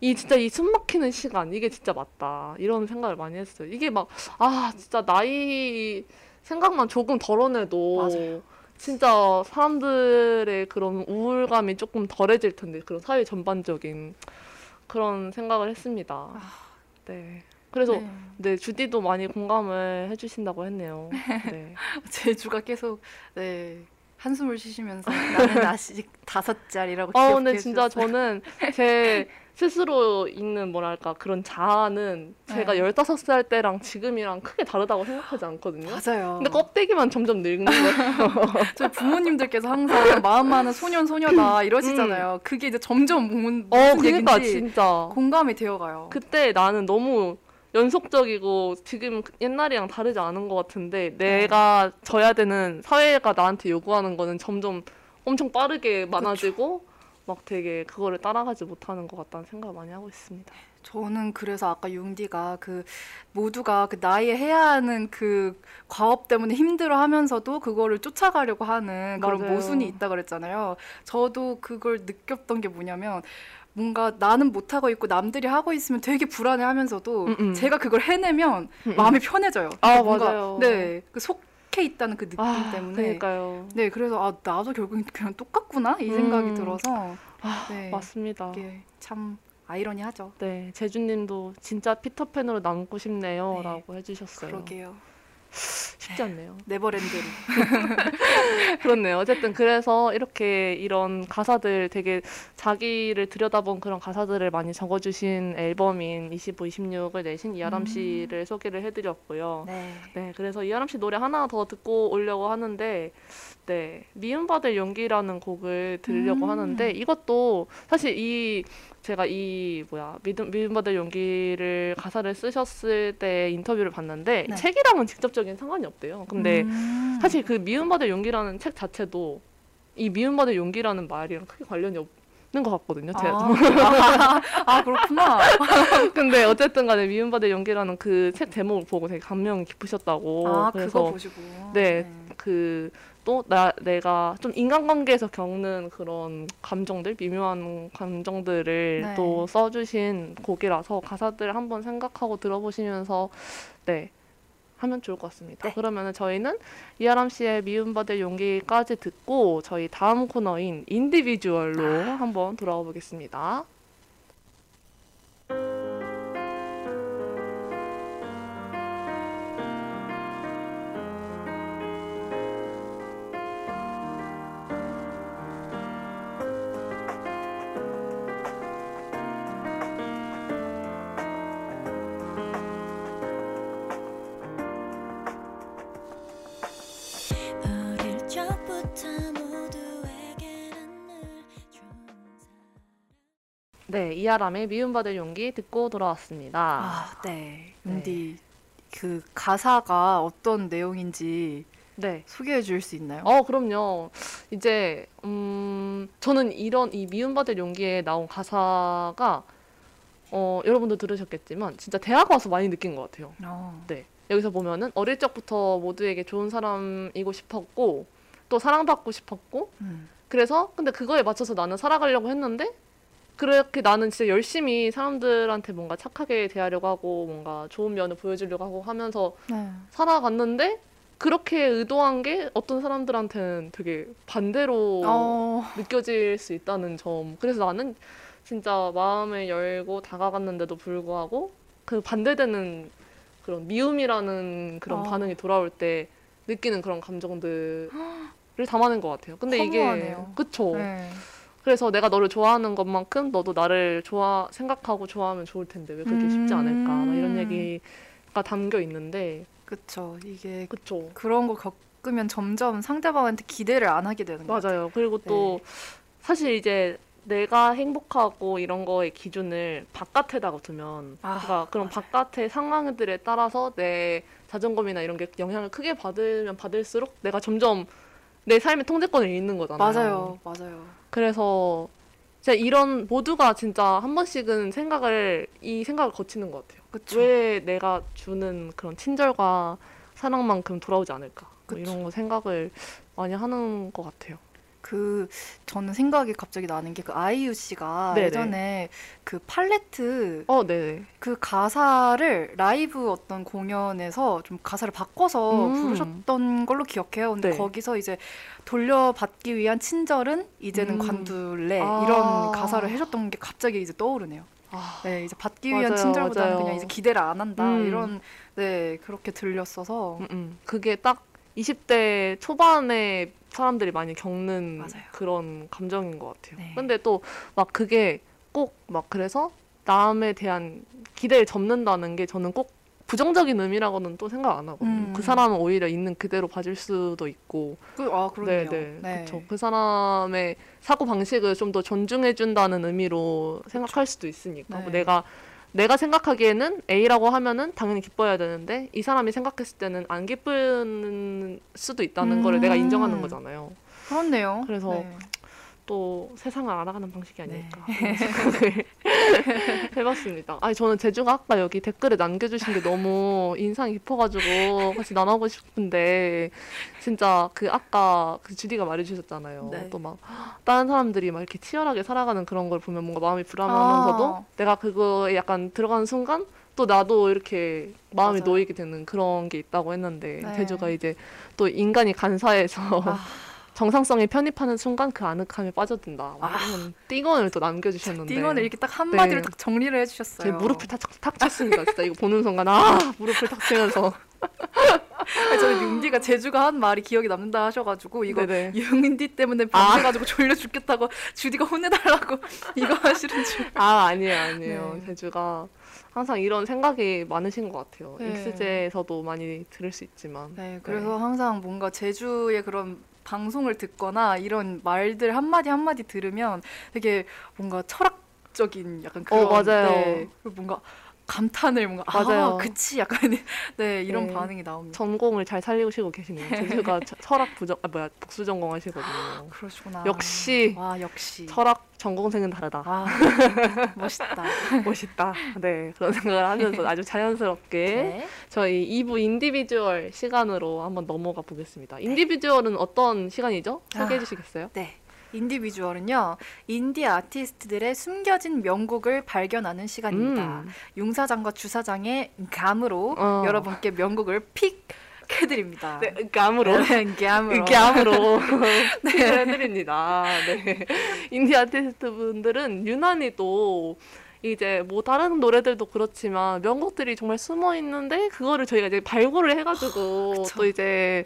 이 진짜 이 숨막히는 시간 이게 진짜 맞다 이런 생각을 많이 했어요. 이게 막 아 진짜 나이 생각만 조금 덜어내도 맞아요. 진짜 사람들의 그런 우울감이 조금 덜해질 텐데 그런 사회 전반적인 그런 생각을 했습니다. 네. 그래서 네. 네, 주디도 많이 공감을 해주신다고 했네요. (laughs) 네. 제주가 계속 네 한숨을 쉬시면서 나는 (laughs) 아직 다섯 아, 기억해 근데 진짜 주셨어요. 저는 (laughs) 제 스스로 있는 뭐랄까 그런 자아는 제가 네. 15살 때랑 지금이랑 크게 다르다고 생각하지 않거든요. 맞아요. 근데 껍데기만 점점 늙는 거예요. (laughs) 저희 부모님들께서 항상 마음 많은 소년 소녀다 이러시잖아요. 그게 이제 점점 뭔, 어, 무슨 그러니까 얘기인지 진짜 공감이 되어가요. 그때 나는 너무 연속적이고 지금 옛날이랑 다르지 않은 것 같은데 내가 져야 되는 사회가 나한테 요구하는 거는 점점 엄청 빠르게 많아지고 막 되게 그거를 따라가지 못하는 것 같다는 생각을 많이 하고 있습니다. 저는 그래서 아까 융디가 그 모두가 그 나이에 해야 하는 그 과업 때문에 힘들어 하면서도 그거를 쫓아가려고 하는 그런 맞아요. 모순이 있다 그랬잖아요. 저도 그걸 느꼈던 게 뭐냐면 뭔가 나는 못하고 있고 남들이 하고 있으면 되게 불안해하면서도 음, 음. 제가 그걸 해내면 음, 음. 마음이 편해져요. 아, 뭔가, 맞아요. 네, 그 속해 있다는 그 느낌 아, 때문에. 그러니까요. 네, 그래서 아 나도 결국엔 그냥 똑같구나 이 생각이 음. 들어서 아, 네. 맞습니다. 이게 참 아이러니하죠. 네, 제주님도 진짜 피터팬으로 남고 싶네요. 네. 라고 해주셨어요. 그러게요. 쉽지 않네요. 네버랜드로. (laughs) 그렇네요. 어쨌든 그래서 이렇게 이런 가사들 되게 자기를 들여다본 그런 가사들을 많이 적어주신 앨범인 25, 26을 내신 이아람 음. 씨를 소개를 해드렸고요. 네. 네, 그래서 이아람 씨 노래 하나 더 듣고 오려고 하는데, 네, 미움받을 용기라는 곡을 들으려고 음. 하는데, 이것도 사실 이, 제가 이, 뭐야, 미움, 미움받을 용기를 가사를 쓰셨을 때 인터뷰를 봤는데, 네. 책이랑은 직접적인 상관이 없대요. 근데 음. 사실 그 미움받을 용기라는 책 자체도 이 미움받을 용기라는 말이랑 크게 관련이 없 는 것 같거든요. 제가 아, (laughs) 아, 그렇구나. (laughs) 근데 어쨌든 간에 미움받을 용기라는 그 책 제목을 보고 되게 감명 깊으셨다고. 아, 그래서 보시고. 네. 그 또 나 내가 좀 인간관계에서 겪는 그런 감정들 미묘한 감정들을 네. 또 써주신 곡이라서 가사들 한번 생각하고 들어보시면서 네 하면 좋을 것 같습니다. 네. 그러면은 저희는 이하람 씨의 미움받을 용기까지 듣고 저희 다음 코너인 인디비주얼로 아. 한번 돌아와 보겠습니다. 네, 이하람의 미움받을 용기 듣고 돌아왔습니다. 아, 네. 네. 근데 그 가사가 어떤 내용인지 네. 소개해 줄 수 있나요? 어, 그럼요. 이제 음, 저는 이런 이 미움받을 용기에 나온 가사가 어, 여러분도 들으셨겠지만 진짜 대학 와서 많이 느낀 것 같아요. 어. 네. 여기서 보면은 어릴 적부터 모두에게 좋은 사람이고 싶었고 또 사랑받고 싶었고 음. 그래서 근데 그거에 맞춰서 나는 살아가려고 했는데 그렇게 나는 진짜 열심히 사람들한테 뭔가 착하게 대하려고 하고 뭔가 좋은 면을 보여주려고 하고 하면서 네. 살아갔는데 그렇게 의도한 게 어떤 사람들한테는 되게 반대로 어. 느껴질 수 있다는 점. 그래서 나는 진짜 마음을 열고 다가갔는데도 불구하고 그 반대되는 그런 미움이라는 그런 어. 반응이 돌아올 때 느끼는 그런 감정들을 담아낸 것 같아요. 근데 이게 허무하네요. 그쵸. 네. 그래서 내가 너를 좋아하는 것만큼 너도 나를 좋아 생각하고 좋아하면 좋을 텐데 왜 그렇게 쉽지 않을까? 막 이런 음. 얘기가 담겨 있는데 그쵸. 이게 그쵸. 그런 거 겪으면 점점 상대방한테 기대를 안 하게 되는 거 맞아요. 그리고 또 사실 이제 내가 행복하고 이런 거의 기준을 바깥에다가 두면 아, 그러니까 그런 맞아요. 바깥의 상황들에 따라서 내 자존감이나 이런 게 영향을 크게 받으면 받을수록 내가 점점 내 삶의 통제권을 잃는 거잖아요. 맞아요. 맞아요. 그래서 진짜 이런 모두가 진짜 한 번씩은 생각을 이 생각을 거치는 것 같아요. 그쵸. 왜 내가 주는 그런 친절과 사랑만큼 돌아오지 않을까? 뭐. 이런 거 생각을 많이 하는 것 같아요. 그 저는 생각이 갑자기 나는 게 그 아이유 씨가 네네. 예전에 그 팔레트 어, 네. 그 가사를 라이브 어떤 공연에서 좀 가사를 바꿔서 음. 부르셨던 걸로 기억해요. 근데 네. 거기서 이제 돌려받기 위한 친절은 이제는 음. 관둘래 아. 이런 가사를 해주셨던 게 갑자기 이제 떠오르네요. 아, 네, 이제 받기 맞아요, 위한 친절보다는 맞아요. 그냥 이제 기대를 안 한다 음. 이런 네 그렇게 들렸어서 음, 음. 그게 딱 20대 초반에 사람들이 많이 겪는 맞아요. 그런 감정인 것 같아요. 네. 근데 또 막 그게 꼭 막 그래서 남에 대한 기대를 접는다는 게 저는 꼭 부정적인 의미라고는 또 생각 안 하거든요. 음. 그 사람은 오히려 있는 그대로 봐줄 수도 있고, 그, 아 그러네요. 네, 네, 그렇죠. 그 사람의 사고 방식을 좀 더 존중해준다는 의미로 생각할 수도 있으니까 네. 뭐 내가 내가 생각하기에는 A라고 하면은 당연히 기뻐야 되는데 이 사람이 생각했을 때는 안 기쁜 수도 있다는 거를 내가 인정하는 음. 거잖아요. 그렇네요. 그래서 네. 또 세상을 알아가는 방식이 네. 아닐까 생각을 (laughs) 해봤습니다. 아니 저는 제주가 아까 여기 댓글에 남겨주신 게 너무 인상이 깊어가지고 같이 나눠보고 싶은데 진짜 그 아까 그 주디가 말해주셨잖아요. 네. 또막 다른 사람들이 막 이렇게 치열하게 살아가는 그런 걸 보면 뭔가 마음이 불안하면서도 아. 내가 그거에 약간 들어가는 순간 또 나도 이렇게 마음이 맞아요. 놓이게 되는 그런 게 있다고 했는데 네. 제주가 이제 또 인간이 간사해서 아. (laughs) 정상성에 편입하는 순간 그 아늑함에 빠져든다. 아. 띵언을 또 남겨주셨는데 띵언을 이렇게 딱 한마디로 네. 딱 정리를 해주셨어요. 제 무릎을 탁, 탁 쳤습니다. 진짜 이거 보는 순간 아 무릎을 탁 치면서 (laughs) 저는 윤디가 제주가 한 말이 기억이 남는다 하셔가지고 이거 네네. 윤디 때문에 밤새가지고 졸려 죽겠다고 주디가 혼내달라고 (laughs) 이거 하시는 줄. 아 아니에요 아니에요 네. 제주가 항상 이런 생각이 많으신 것 같아요. 네. 익스제에서도 많이 들을 수 있지만 네, 그래서 항상 뭔가 제주의 그런 방송을 듣거나 이런 말들 한마디 한마디 들으면 되게 뭔가 철학 적인 약간 그런 어, 맞아요. 네, 뭔가 감탄을 뭔가 맞아요. 아 그치 약간 (laughs) 네 이런 네. 반응이 나옵니다. 전공을 잘 살리시고 계시네요. 제주가 처- 철학 부전 아 뭐야 복수 전공하시거든요. 그러시구나. 역시 와 역시 철학 전공생은 다르다. 아 멋있다. (laughs) 멋있다. 네 그런 생각을 하면서 아주 자연스럽게 (laughs) 네. 저희 2부 인디비주얼 시간으로 한번 넘어가 보겠습니다. 인디비주얼은 어떤 시간이죠? 소개해 아. 주시겠어요? 네. 인디비주얼은요, 인디 아티스트들의 숨겨진 명곡을 발견하는 시간입니다. 음. 융사장과 주사장의 감으로 어. 여러분께 명곡을 pick 해드립니다. 네, 감으로. 네, 감으로. (laughs) 감으로 (laughs) 해드립니다. 네. 인디 아티스트 분들은 유난히 또 이제 뭐 다른 노래들도 그렇지만 명곡들이 정말 숨어 있는데 그거를 저희가 이제 발굴을 해가지고 그쵸. 또 이제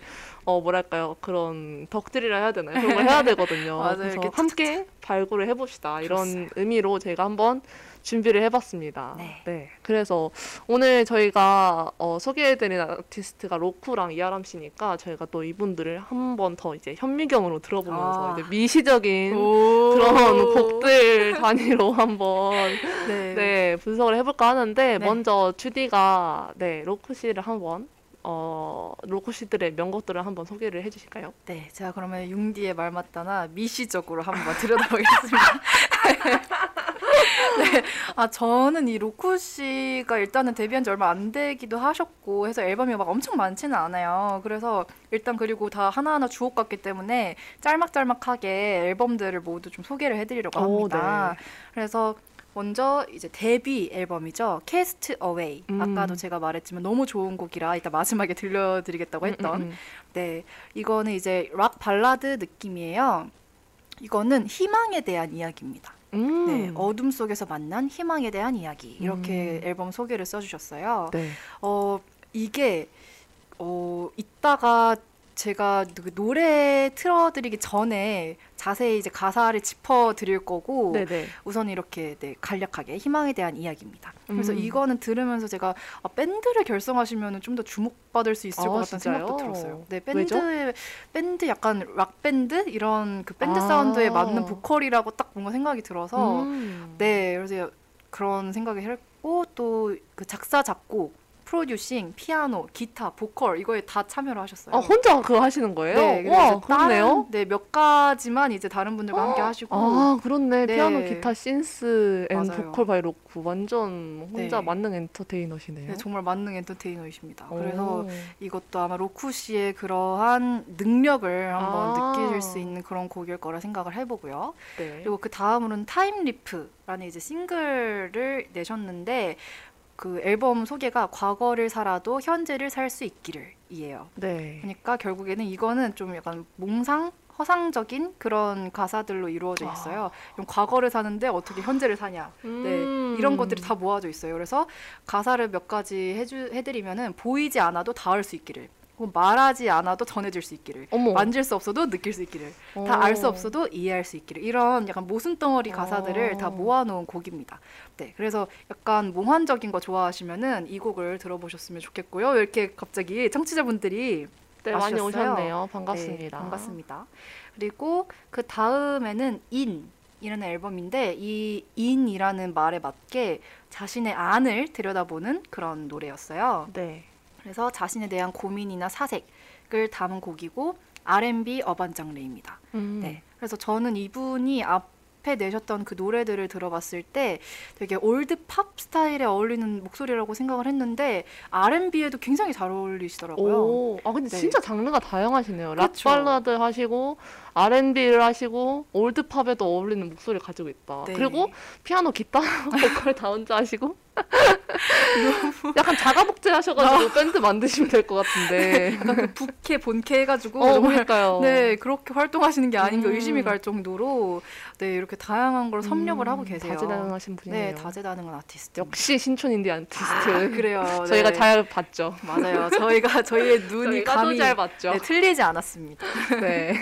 어 뭐랄까요 그런 덕질이라 해야 되나요? 그런 걸 해야 되거든요. (laughs) 맞아요. 그래서 함께 발굴을 해봅시다 이런 좋았어요. 의미로 제가 한번 준비를 해봤습니다. 네. 그래서 오늘 저희가 어, 소개해드린 아티스트가 로쿠랑 이하람 씨니까 저희가 또 이분들을 한 번 더 이제 현미경으로 들어보면서 아. 이제 미시적인 오. 그런 곡들 단위로 한번 네. 네 분석을 해볼까 하는데 네. 먼저 주디가 네 로쿠 씨를 한번 어 로쿠 씨들의 명곡들을 한번 소개를 해주실까요? 네, 제가 그러면 융디의 말 맞다나 미시적으로 한번 (laughs) 들여다보겠습니다. (laughs) 네, 아 저는 이 로쿠 씨가 일단은 데뷔한 지 얼마 안 되기도 하셨고 해서 앨범이 막 엄청 많지는 않아요. 그래서 일단 그리고 다 하나하나 주옥 같기 때문에 짤막짤막하게 앨범들을 모두 좀 소개를 해드리려고 오, 합니다. 네. 그래서 먼저 이제 데뷔 앨범이죠. Cast Away. 음. 아까도 제가 말했지만 너무 좋은 곡이라 이따 마지막에 들려드리겠다고 했던 음, 음, 네, 이거는 이제 락 발라드 느낌이에요. 이거는 희망에 대한 이야기입니다. 음. 네, 어둠 속에서 만난 희망에 대한 이야기 이렇게 음. 앨범 소개를 써주셨어요. 네. 어 이게 어 이따가 제가 그 노래 틀어드리기 전에 자세히 이제 가사를 짚어드릴 거고 네네. 우선 이렇게 네, 간략하게 희망에 대한 이야기입니다. 그래서 음. 이거는 들으면서 제가 아, 밴드를 결성하시면 좀 더 주목받을 수 있을 아, 것 같다는 진짜요? 생각도 들었어요. 네? 밴드 밴드 약간 락 밴드 이런 그 밴드 아. 사운드에 맞는 보컬이라고 딱 뭔가 생각이 들어서 음. 네, 그래서 그런 생각이 했고 또 그 작사 작곡 프로듀싱, 피아노, 기타, 보컬 이거에 다 참여를 하셨어요. 아 혼자 그거 하시는 거예요? 네, 와 그렇네요. 네, 몇 가지만 이제 다른 분들과 함께 하시고 아 그렇네 네. 피아노 기타 synth and 맞아요. vocal by 로쿠 완전 혼자 네. 만능 엔터테이너시네요. 네, 정말 만능 엔터테이너이십니다. 오. 그래서 이것도 아마 로쿠 씨의 그러한 능력을 한번 아. 느끼실 수 있는 그런 곡일 거라 생각을 해보고요. 네. 그리고 그 다음으로는 Time Leap이라는 이제 싱글을 내셨는데 그 앨범 소개가 과거를 살아도 현재를 살 수 있기를 이에요. 네. 그러니까 결국에는 이거는 좀 약간 몽상 허상적인 그런 가사들로 이루어져 있어요. 그럼 과거를 사는데 어떻게 현재를 사냐? 네, 음. 이런 것들이 다 모아져 있어요. 그래서 가사를 몇 가지 해주 해드리면은 보이지 않아도 닿을 수 있기를, 혹은 말하지 않아도 전해질 수 있기를, 어머 만질 수 없어도 느낄 수 있기를, 어. 다알 수 없어도 이해할 수 있기를 이런 약간 모순 덩어리 가사들을 어. 다 모아놓은 곡입니다. 네, 그래서 약간 몽환적인 거 좋아하시면은 이 곡을 들어보셨으면 좋겠고요. 왜 이렇게 갑자기 청취자분들이 네 많이? 오셨네요. 반갑습니다. 네, 반갑습니다. 그리고 그 다음에는 In 이라는 앨범인데 이 In이라는 말에 맞게 자신의 안을 들여다보는 그런 노래였어요. 네. 그래서 자신에 대한 고민이나 사색을 담은 곡이고 R&B urban 장르입니다. 음. 네. 그래서 저는 이분이 앞에 내셨던 그 노래들을 들어봤을 때 되게 올드 팝 스타일에 어울리는 목소리라고 생각을 했는데 R&B에도 굉장히 잘 어울리시더라고요. 오, 아 근데 네. 진짜 장르가 다양하시네요. 락 그쵸. 발라드 하시고 R&B를 하시고 올드 팝에도 어울리는 목소리를 가지고 있다. 네. 그리고 피아노, 기타, (laughs) 보컬 다 혼자 하시고 약간 자가 복제 하셔가지고 밴드 만드시면 될 것 같은데. 약간 그 부캐 본캐 해가지고 어, 그러니까요. 네 그렇게 활동하시는 게 아닌가 음. 의심이 갈 정도로 네 이렇게 다양한 걸 섭렵을 음, 하고 계세요. 다재다능하신 분이네요. 네 다재다능한 아티스트. 역시 신촌 인디 아티스트. 아, 그래요. (laughs) 저희가 네. 잘 봤죠. 맞아요. 저희가 저희의 눈이 (laughs) 저희가 감이 잘 봤죠. 네, 틀리지 않았습니다. 네.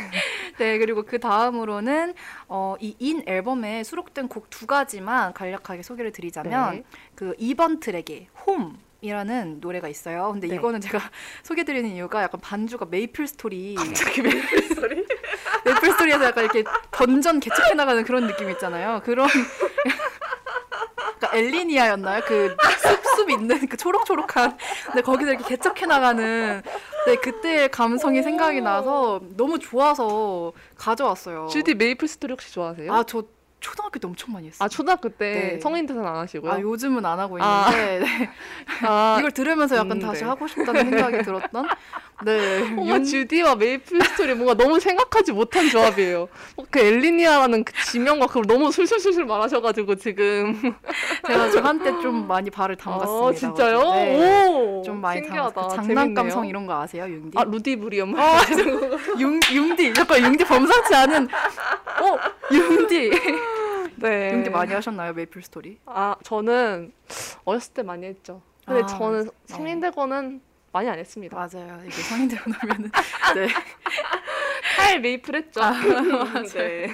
네, 그리고 그 다음으로는 어, 이 In 앨범에 수록된 곡 두 가지만 간략하게 소개를 드리자면 네. 그 2번 트랙에 홈 이라는 노래가 있어요. 근데 네. 이거는 제가 (laughs) 소개드리는 이유가 약간 반주가 메이플 스토리. 갑자기 메이플 스토리? (laughs) 메이플 스토리에서 약간 이렇게 던전 개척해 나가는 그런 느낌 있잖아요. 그런 (laughs) 그러니까 엘리니아였나요? 그 숲숲 있는 그 초록초록한 근데 거기서 이렇게 개척해 나가는 네 그때의 감성이 생각이 나서 너무 좋아서 가져왔어요. 주디 메이플 스토리 혹시 좋아하세요? 아 저 초등학교 때 엄청 많이 했어요. 아, 초등학교 때 네. 성인 돼서는 안 하시고요. 아, 요즘은 안 하고 아. 있는데 네. 아, (laughs) 이걸 들으면서 약간 음, 다시 네. 하고 싶다는 생각이 들었던 네 (laughs) 뭔가 윤- 주디와 메이플 스토리 뭔가 너무 생각하지 못한 조합이에요. 어, 그 엘리니아라는 그 지명과 그걸 너무 술술술술 말하셔가지고 지금. (laughs) 제가 저 한때 좀 많이 발을 담갔습니다. 아 진짜요? 네. 오, 좀 많이 신기하다. 그. 장난감성 이런 거 아세요, 융디? 아 루디브리엄. 융 융디 약간 융디 범상치 않은 어 융디 네. 융디 많이 하셨나요 메이플 스토리? 아 저는 어렸을 때 많이 했죠. 근데 아, 저는 성인 되고는 많이 안 했습니다. 맞아요. 이게 성인 되고 나면은 (laughs) 네. 칼 메이플 했죠. 아, 네.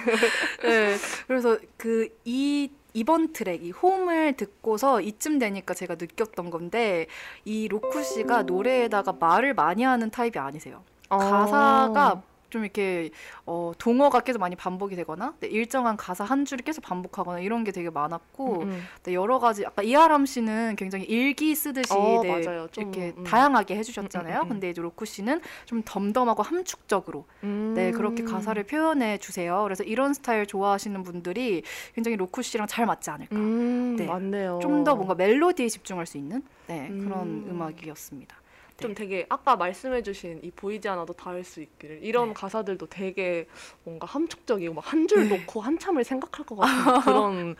네. 그래서 그이 이번 트랙 이 Home을 듣고서 이쯤 되니까 제가 느꼈던 건데 이 로쿠 씨가 노래에다가 말을 많이 하는 타입이 아니세요. 가사가 좀 이렇게 어, 동어가 계속 많이 반복이 되거나 네, 일정한 가사 한 줄을 계속 반복하거나 이런 게 되게 많았고 음, 음. 네, 여러 가지 아까 이하람 씨는 굉장히 일기 쓰듯이 어, 네, 맞아요. 좀, 이렇게 음. 다양하게 해주셨잖아요. 음, 음, 음. 근데 이제 로쿠 씨는 좀 덤덤하고 함축적으로 네 그렇게 음. 가사를 표현해 주세요. 그래서 이런 스타일 좋아하시는 분들이 굉장히 로쿠 씨랑 잘 맞지 않을까. 음, 네. 맞네요. 좀 더 뭔가 멜로디에 집중할 수 있는 네, 그런 음. 음악이었습니다. 좀 되게 아까 말씀해주신 이 보이지 않아도 닿을 수 있기를 이런 네. 가사들도 되게 뭔가 함축적이고 막 한 줄 (laughs) 놓고 한참을 생각할 것 같은 (laughs) 그런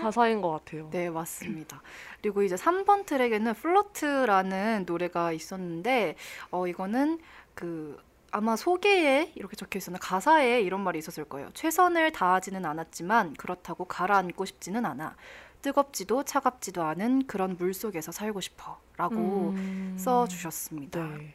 가사인 것 같아요. 네, 맞습니다. 그리고 이제 3번 트랙에는 Float라는 노래가 있었는데 어 이거는 그 아마 소개에 이렇게 적혀 있었나 가사에 이런 말이 있었을 거예요. 최선을 다하지는 않았지만 그렇다고 가라앉고 싶지는 않아. 뜨겁지도 차갑지도 않은 그런 물 속에서 살고 싶어라고 음. 써 주셨습니다. 네.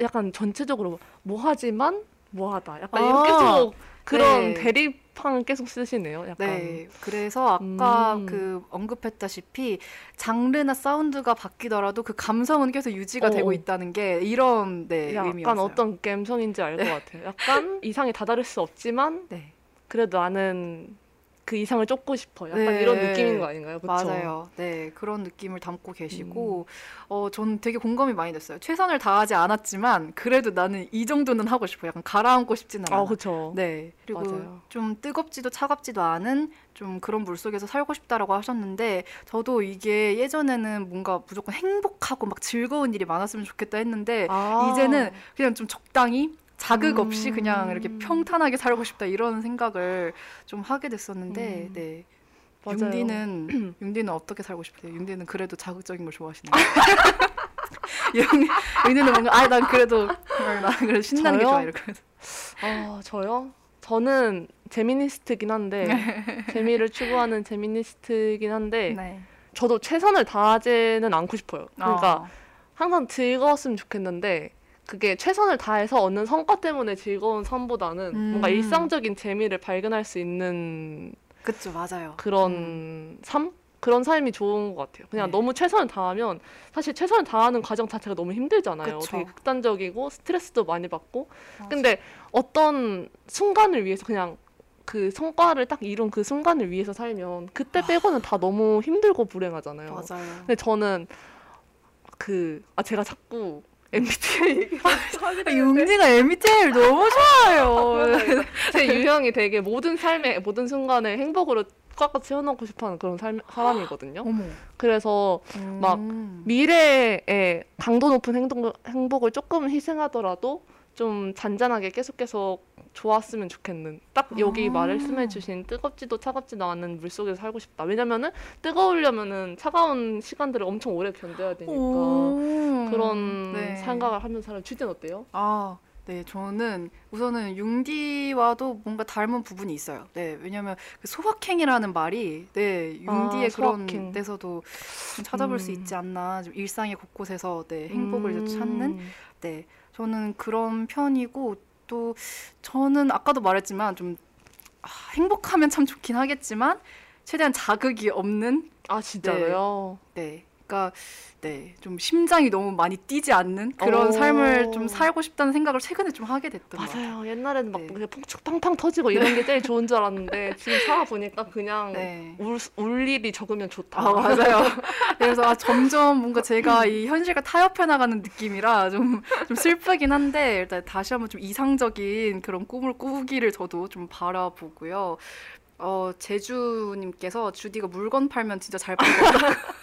약간 전체적으로 뭐하지만 뭐하다. 약간 아, 계속 네. 그런 대립항을 계속 쓰시네요. 약간. 네, 그래서 아까 음. 그 언급했다시피 장르나 사운드가 바뀌더라도 그 감성은 계속 유지가 어, 되고 어. 있다는 게 이런 네, 약간 의미였어요. 어떤 감성인지 알 것 같아요. 약간 (laughs) 이상이 다다를 수 없지만 네. 그래도 나는 그 이상을 쫓고 싶어. 약간 네. 이런 느낌인 거 아닌가요? 그쵸? 맞아요. 네, 그런 느낌을 담고 계시고, 음. 어, 전 되게 공감이 많이 됐어요. 최선을 다하지 않았지만, 그래도 나는 이 정도는 하고 싶어. 약간 가라앉고 싶지는 않아. 아, 그쵸. 네. 그리고 맞아요. 좀 뜨겁지도 차갑지도 않은 좀 그런 물 속에서 살고 싶다라고 하셨는데, 저도 이게 예전에는 뭔가 무조건 행복하고 막 즐거운 일이 많았으면 좋겠다 했는데, 아. 이제는 그냥 좀 적당히 자극 없이 음. 그냥 이렇게 평탄하게 살고 싶다 이런 생각을 좀 하게 됐었는데, 음. 네. 맞아요. 융디는 (clears throat) 융디는 어떻게 살고 싶대요? 융디는 그래도 자극적인 걸 좋아하시나요? (laughs) (laughs) 융- 융디는 뭔가 아난 그래도 난 그래도 신나는 게 저요? 좋아 이렇게. 아, 저요? 저는 재미니스트긴 한데 (laughs) 재미를 추구하는 재미니스트긴 한데 네. 저도 최선을 다하지는 않고 싶어요. 그러니까 어. 항상 즐거웠으면 좋겠는데 그게 최선을 다해서 얻는 성과 때문에 즐거운 삶보다는 음. 뭔가 일상적인 재미를 발견할 수 있는 그쵸 맞아요. 그런 음. 삶? 그런 삶이 좋은 것 같아요. 그냥 네. 너무 최선을 다하면 사실 최선을 다하는 과정 자체가 너무 힘들잖아요. 그쵸. 되게 극단적이고 스트레스도 많이 받고. 맞아. 근데 어떤 순간을 위해서 그냥 그 성과를 딱 이룬 그 순간을 위해서 살면 그때 빼고는 다 너무 힘들고 불행하잖아요. 맞아요. 근데 저는 그, 아, 제가 자꾸 MBTI 얘기 아, 융디가 MBTI를 너무 좋아해요. 제 유형이 되게 모든 삶의 모든 순간에 행복으로 꽉꽉 채워넣고 싶어하는 그런 삶, 사람이거든요. (gasps) 어머. 그래서 막 음. 미래에 강도 높은 행동, 행복을 조금 희생하더라도 좀 잔잔하게 계속 계속 좋았으면 좋겠는 딱 여기 아. 말씀해 주신 뜨겁지도 차갑지도 않은 물 속에서 살고 싶다. 왜냐면은 뜨거우려면은 차가운 시간들을 엄청 오래 견뎌야 되니까 오. 그런 네. 생각을 하면서 살아요. 주제는 어때요? 아, 네, 저는 우선은 융디와도 뭔가 닮은 부분이 있어요. 네, 왜냐면 그 소확행이라는 말이 네, 융디의 아, 그런 소확행. 데서도 좀 찾아볼 수 음. 있지 않나. 좀 일상의 곳곳에서 네, 행복을 음. 찾는 네, 저는 그런 편이고 또 저는 아까도 말했지만 좀 아, 행복하면 참 좋긴 하겠지만 최대한 자극이 없는 아 진짜로요? 네. 그러니까 네, 좀 심장이 너무 많이 뛰지 않는 그런 오. 삶을 좀 살고 싶다는 생각을 최근에 좀 하게 됐던 것 같아요. 맞아요. 옛날에는 막 네. 그냥 폭죽 팡팡 터지고 이런 게 제일 좋은 줄 알았는데 (laughs) 지금 살아보니까 그냥 네. 울, 울 일이 적으면 좋다. 아 맞아요. (laughs) 그래서 아, 점점 뭔가 제가 이 현실과 타협해 나가는 느낌이라 좀, 좀 슬프긴 한데 일단 다시 한번 좀 이상적인 그런 꿈을 꾸기를 저도 좀 바라보고요. 어 제주님께서 주디가 물건 팔면 진짜 잘팔것같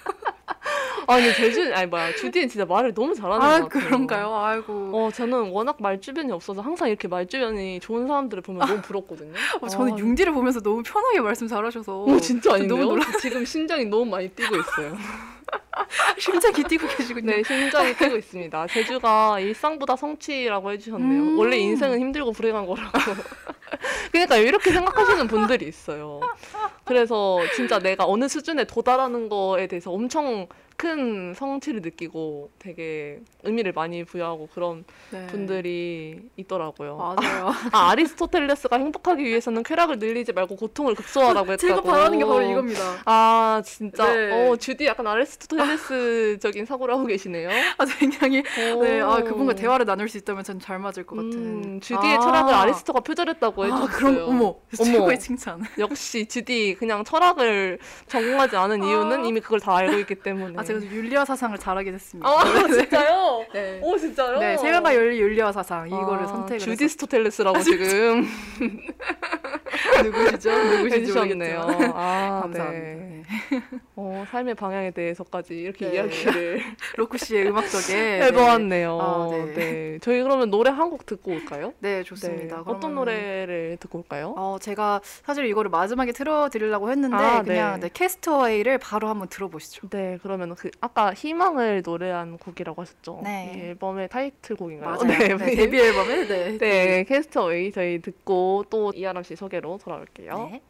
아니 제주 아니 뭐야 주디는 진짜 말을 너무 잘하는 아 것 같아요. 그런가요? 아이고. 어 저는 워낙 말 주변이 없어서 항상 이렇게 말 주변이 좋은 사람들을 보면 너무 부럽거든요. (laughs) 어, 저는 아, 융디를 보면서 너무 편하게 말씀 잘하셔서 어 진짜 너무 아닌데요? 놀라- (laughs) 지금 심장이 너무 많이 뛰고 있어요. (laughs) 심장이 뛰고 계시군요. 네, 심장이 뛰고 있습니다. 제주가 일상보다 성취라고 해주셨네요. 음. 원래 인생은 힘들고 불행한 거라고. 그러니까 이렇게 생각하시는 분들이 있어요. 그래서 진짜 내가 어느 수준에 도달하는 거에 대해서 엄청 큰 성취를 느끼고 되게 의미를 많이 부여하고 그런 네. 분들이 있더라고요. 맞아요. 아, 아리스토텔레스가 행복하기 위해서는 쾌락을 늘리지 말고 고통을 극소화라고 했다고. (laughs) 제가 바라는 게 바로 이겁니다. 아 진짜 네. 어 주디 약간 아리스토텔레스적인 사고를 하고 계시네요. 아 굉장히 네, 아 오. 그분과 대화를 나눌 수 있다면 전 잘 맞을 것 같은. 음, 주디의 아. 철학을 아리스토가 표절했다고 아, 해줬어요. 그럼 어머, 어머. 최고의 칭찬. 역시 주디 그냥 철학을 전공하지 않은 이유는 아. 이미 그걸 다 알고 있기 때문에. 아 제가 좀 윤리화 사상을 잘하게 됐습니다. 아 진짜요? (laughs) 네. 오 진짜요? 네, 세간과 윤리 윤리화 사상 이거를 아, 선택을 주디스토텔레스라고 아, 지금 (laughs) 누구시죠? 해주셨네요. 모르겠지만. (laughs) 아, 감사합니다. 네. 네. 어, 삶의 방향에 대해서까지 이렇게 네. 이야기를 로쿠 씨의 음악적에 해보았네요. 아, 네. 네. 저희 그러면 노래 한 곡 듣고 올까요? 네, 좋습니다. 네. 어떤 노래를 듣고 올까요? 어, 제가 사실 이거를 마지막에 틀어드리려고 했는데 아, 그냥 네. 네, 캐스트웨이를 바로 한번 들어보시죠. 네, 그러면 그 아까 희망을 노래한 곡이라고 하셨죠? 네. 이 앨범의 타이틀곡인가요? 맞아요. 네, 데뷔 앨범에 네. (laughs) 네, 캐스터웨이 저희 듣고 또 이하람 씨 소개로 돌아올게요. 네.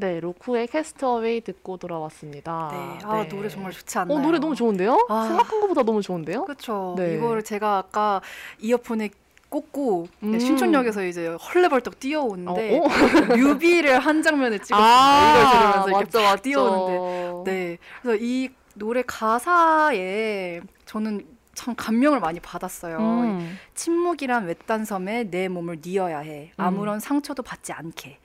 네, 로쿠의 캐스터웨이 듣고 돌아왔습니다. 네. 아, 네. 노래 정말 좋지 않나요? 어, 노래 너무 좋은데요? 아. 생각한 것보다 너무 좋은데요? 그렇죠. 네. 이거를 제가 아까 이어폰에 꽂고 네, 음. 신촌역에서 이제 헐레벌떡 뛰어오는데 어, 어? (laughs) 뮤비를 한 장면에 찍었어요. 아, 이걸 들으면서 이렇게 맞죠, 막 맞죠. 뛰어오는데 네. 그래서 이 노래 가사에 저는 참 감명을 많이 받았어요. 음. 침묵이란 외딴 섬에 내 몸을 뉘어야 해. 음. 아무런 상처도 받지 않게.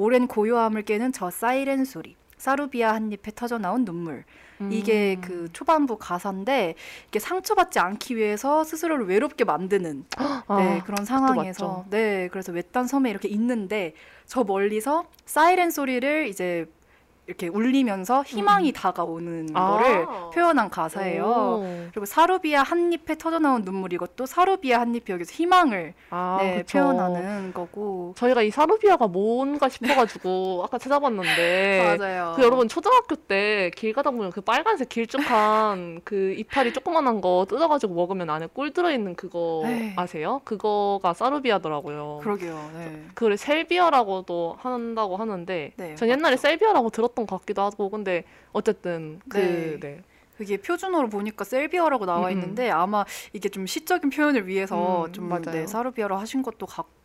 오랜 고요함을 깨는 저 사이렌 소리. 사루비아 한 잎에 터져 나온 눈물. 이게 음. 그 초반부 가사인데 이게 상처받지 않기 위해서 스스로를 외롭게 만드는 (gasps) 아, 네, 그런 상황에서. 네 그래서 외딴 섬에 이렇게 있는데 저 멀리서 사이렌 소리를 이제 이렇게 울리면서 희망이 다가오는 음. 아. 거를 표현한 가사예요. 오. 그리고 사루비아 한 잎에 터져 나온 눈물 이것도 사루비아 한 잎이 여기서 희망을 아, 네. 표현하는 거고 저희가 이 사루비아가 뭔가 싶어가지고 (laughs) 아까 찾아봤는데 맞아요. 그 여러분 초등학교 때 길 가다 보면 그 빨간색 길쭉한 그 이파리 조그만한 거 뜯어가지고 먹으면 안에 꿀 들어있는 그거 네. 아세요? 그거가 사루비아더라고요. 그러게요. 네. 그걸 셀비아라고도 한다고 하는데 네, 전 옛날에. 셀비아라고 들었던 했던 것 같기도 하고 근데 어쨌든 그 네. 네. 그게 표준어로 보니까 셀비어라고 나와 음, 음. 있는데 아마 이게 좀 시적인 표현을 위해서 음, 좀 맞아요. 네, 사르비아로 하신 것도 같고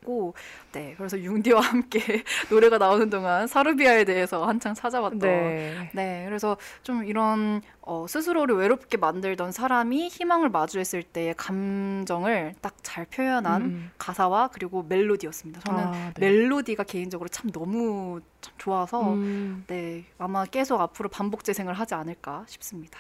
네 그래서 융디와 함께 (laughs) 노래가 나오는 동안 사르비아에 대해서 한창 찾아봤던 네. 네. 그래서 좀 이런 어, 스스로를 외롭게 만들던 사람이 희망을 마주했을 때의 감정을 딱 잘 표현한 음, 가사와 그리고 멜로디였습니다. 저는 아, 네. 멜로디가 개인적으로 참 너무 참 좋아서 음, 네 아마 계속 앞으로 반복 재생을 하지 않을까 싶습니다.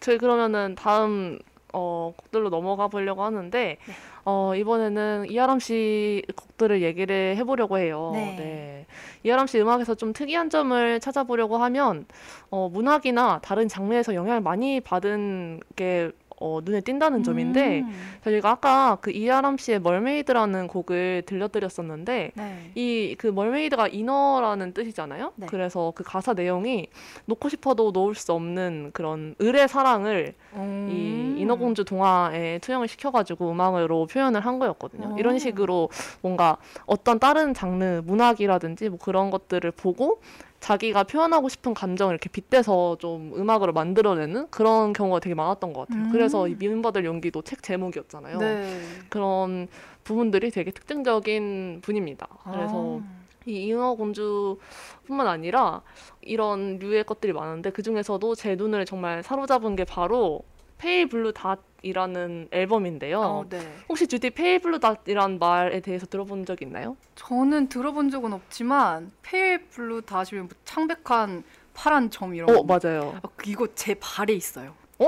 저희 그러면은 다음 어, 곡들로 넘어가 보려고 하는데 네. 어, 이번에는 이하람 씨 곡들을 얘기를 해보려고 해요. 네. 이하람 씨 음악에서 좀 특이한 점을 찾아보려고 하면 어, 문학이나 다른 장르에서 영향을 많이 받은 게 어, 눈에 띈다는 점인데 음, 저희가 아까 그 이하람 씨의 Mermaid라는 곡을 들려드렸었는데 네. 이 그 Mermaid가 인어라는 뜻이잖아요. 네. 그래서 그 가사 내용이 놓고 싶어도 놓을 수 없는 그런 을의 사랑을 이 음. 인어공주 동화에 투영을 시켜가지고 음악으로 표현을 한 거였거든요. 오. 이런 식으로 뭔가 어떤 다른 장르 문학이라든지 뭐 그런 것들을 보고 자기가 표현하고 싶은 감정을 이렇게 빗대서 좀 음악으로 만들어내는 그런 경우가 되게 많았던 것 같아요. 음. 그래서 이 미움받을 용기도 책 제목이었잖아요. 네. 그런 부분들이 되게 특징적인 분입니다. 그래서 아. 이 인어공주뿐만 아니라 이런 류의 것들이 많은데 그 중에서도 제 눈을 정말 사로잡은 게 바로 Pale Blue Dot이라는 앨범인데요. 어, 네. 혹시 주디 Pale Blue Dot이란 말에 대해서 들어본 적 있나요? 저는 들어본 적은 없지만 Pale Blue Dot이면 뭐 창백한 파란 점 이런 어 거. 맞아요. 아, 이거 제 발에 있어요. (laughs)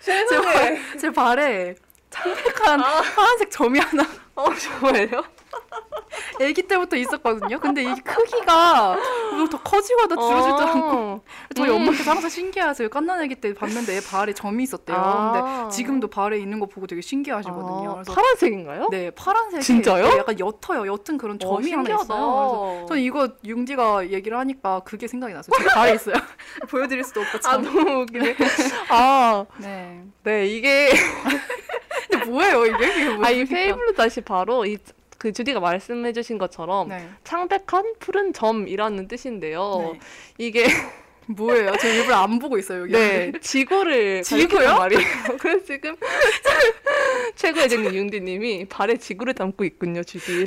세상에. 제 발에 창백한 파란색 점이 하나 어 정말요? (laughs) 아기 때부터 있었거든요. 근데 이 크기가 더 커지고 더 줄어들도 않고 어. 저희 음. 엄마께서 항상 신기하세요. 깐난 아기 때 봤는데 얘 발에 점이 있었대요. 아. 근데 지금도 발에 있는 거 보고 되게 신기하시거든요. 아, 파란색인가요? 네 파란색이 진짜요? 네, 약간 옅어요. 옅은 그런 어, 점이 하나 신기하다. 있어요. 그래서 전 이거 융디가 얘기를 하니까 그게 생각이 났어요. 제 발에 있어요. (laughs) 보여드릴 수도 없고 아 참. 너무 웃기네. (laughs) 아, 네. 네 이게 근데 뭐예요 이게? 이게 아이 뭐입니까? Pale Blue Dot이 바로 이 그 주디가 말씀해주신 것처럼 네. 창백한 푸른 점이라는 뜻인데요. 네. 이게 (laughs) 뭐예요? 저 일부러 안 보고 있어요 여기. 네 지구를 (laughs) 지구요? 말이에요. (laughs) 그래서 지금 최고의 재능 윤디님이 발에 지구를 담고 있군요, 주디.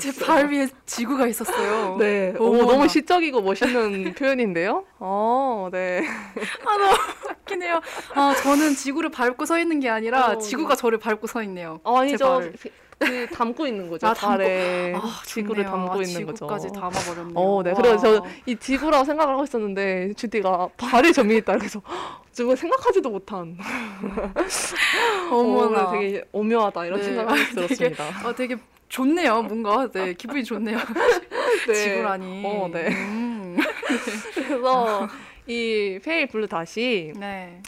제 발 위에 지구가 있었어요. 네, 오, 어머나. 너무 시적이고 멋있는 표현인데요. 어, 네. 아 너무 웃기네요. 아 저는 지구를 밟고 서 있는 게 아니라 어, 지구가 저를 밟고 서 있네요. 어, 아니죠. 그 담고 있는 거죠. 아, 담고- 발에 아, 지구를. 담고 아, 있는 거죠. 지구까지 담아버렸네요. 어, 네. 와. 그래서 저이 지구라고 생각을 하고 있었는데 주디가 발에 점이 있다 그래서 지금 생각하지도 못한 (laughs) 어머나. 어, 되게 오묘하다 이런 네. 되게- 들었습니다. 아 (laughs) 되게 좋네요. 뭔가 네 (laughs) 기분이 좋네요. 네. 지구라니. 어, 네. 음. 그래서 이 Pale Blue Dot이 네.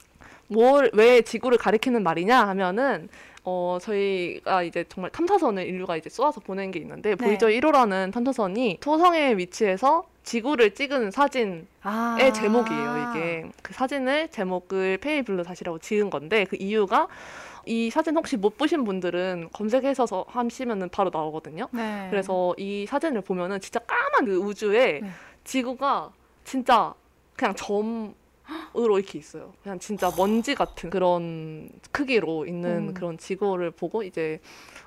뭐 왜 지구를 가리키는 말이냐 하면은 어 저희가 이제 정말 탐사선을 인류가 이제 쏘아서 보낸 게 있는데 네. 보이저 1호라는 탐사선이 토성에 위치해서 지구를 찍은 사진의 아. 제목이에요 이게 그 사진을 제목을 Pale Blue Dot이라고 지은 건데 그 이유가 이 사진 혹시 못 보신 분들은 검색해서 하시면은 바로 나오거든요. 네. 그래서 이 사진을 보면은 진짜 까만 그 우주에 네. 지구가 진짜 그냥 점 으로 이렇게 있어요. 그냥 진짜 먼지 같은 그런 크기로 있는 음. 그런 지구를 보고 이제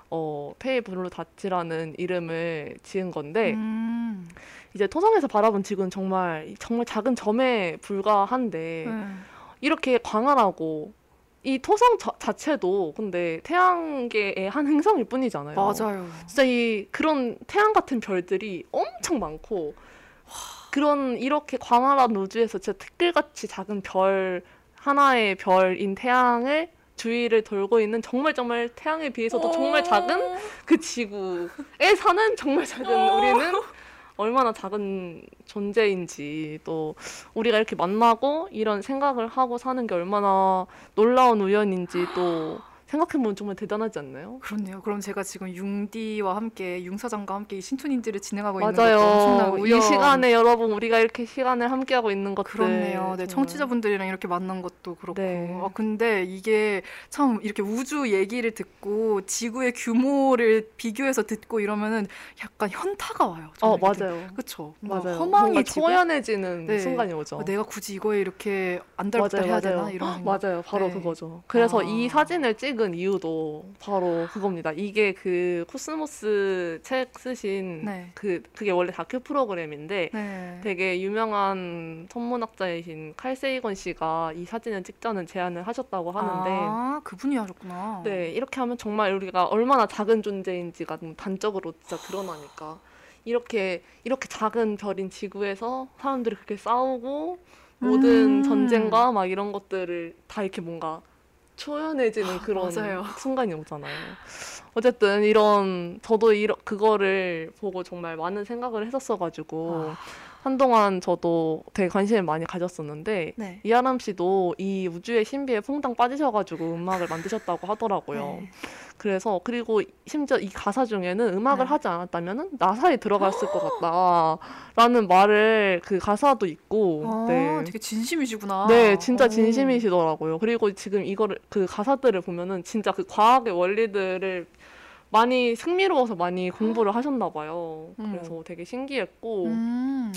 어 페이 블루 다치라는 이름을 지은 건데 음. 이제 토성에서 바라본 지구는 정말 정말 작은 점에 불과한데 네. 이렇게 광활하고 이 토성 자, 자체도 근데 태양계의 한 행성일 뿐이잖아요. 맞아요. 진짜 이 그런 태양 같은 별들이 엄청 많고 그런 이렇게 광활한 우주에서 진짜 특별같이 작은 별 하나의 별인 태양을 주위를 돌고 있는 정말 정말 태양에 비해서도 정말 작은 그 지구에 사는 정말 작은 우리는 얼마나 작은 존재인지 또 우리가 이렇게 만나고 이런 생각을 하고 사는 게 얼마나 놀라운 우연인지 또 생각해보면 정말 대단하지 않나요? 그렇네요. 그럼 제가 지금 융디와 함께 융사장과 함께 이 신촌인지를 진행하고 있는 것도 맞아요. 엄청난 우연. 이 시간에 여러분 우리가 이렇게 시간을 함께하고 있는 것들 그렇네요. 네, 정말. 청취자분들이랑 이렇게 만난 것도 그렇고. 네. 아, 근데 이게 참 이렇게 우주 얘기를 듣고 지구의 규모를 비교해서 듣고 이러면은 약간 현타가 와요. 어. 맞아요. 그쵸. 맞아요. 허망해지고 초연해지는 네. 순간이 오죠. 어, 내가 굳이 이거에 이렇게 안달복달 해야 되나 이런. 맞아요. 바로 네. 그거죠. 그래서 아. 이 사진을 찍은 이유도 바로 그겁니다. 이게 그 코스모스 책 쓰신 네. 그 그게 원래 다큐 프로그램인데 네. 되게 유명한 천문학자이신 칼 세이건 씨가 이 사진을 찍자는 제안을 하셨다고 하는데 아, 그분이 하셨구나. 네, 이렇게 하면 정말 우리가 얼마나 작은 존재인지가 단적으로 진짜 드러나니까 이렇게 이렇게 작은 별인 지구에서 사람들이 그렇게 싸우고 모든 음. 전쟁과 막 이런 것들을 다 이렇게 뭔가 초연해지는 그런 맞아요. 순간이 오잖아요. 어쨌든 이런 저도 이러, 그거를 보고 정말 많은 생각을 했었어가지고 아. 한동안 저도 되게 관심을 많이 가졌었는데 네. 이하람 씨도 이 우주의 신비에 퐁당 빠지셔가지고 음악을 만드셨다고 하더라고요. 네. 그래서 그리고 심지어 이 가사 중에는 음악을 네. 하지 않았다면은 나사에 들어갔을 것 같다라는 말을 그 가사도 있고, 아, 네. 되게 진심이시구나. 네, 진짜 오. 진심이시더라고요. 그리고 지금 이거를 그 가사들을 보면은 진짜 그 과학의 원리들을 많이 흥미로워서 많이 공부를 하셨나 봐요. 음. 그래서 되게 신기했고 음.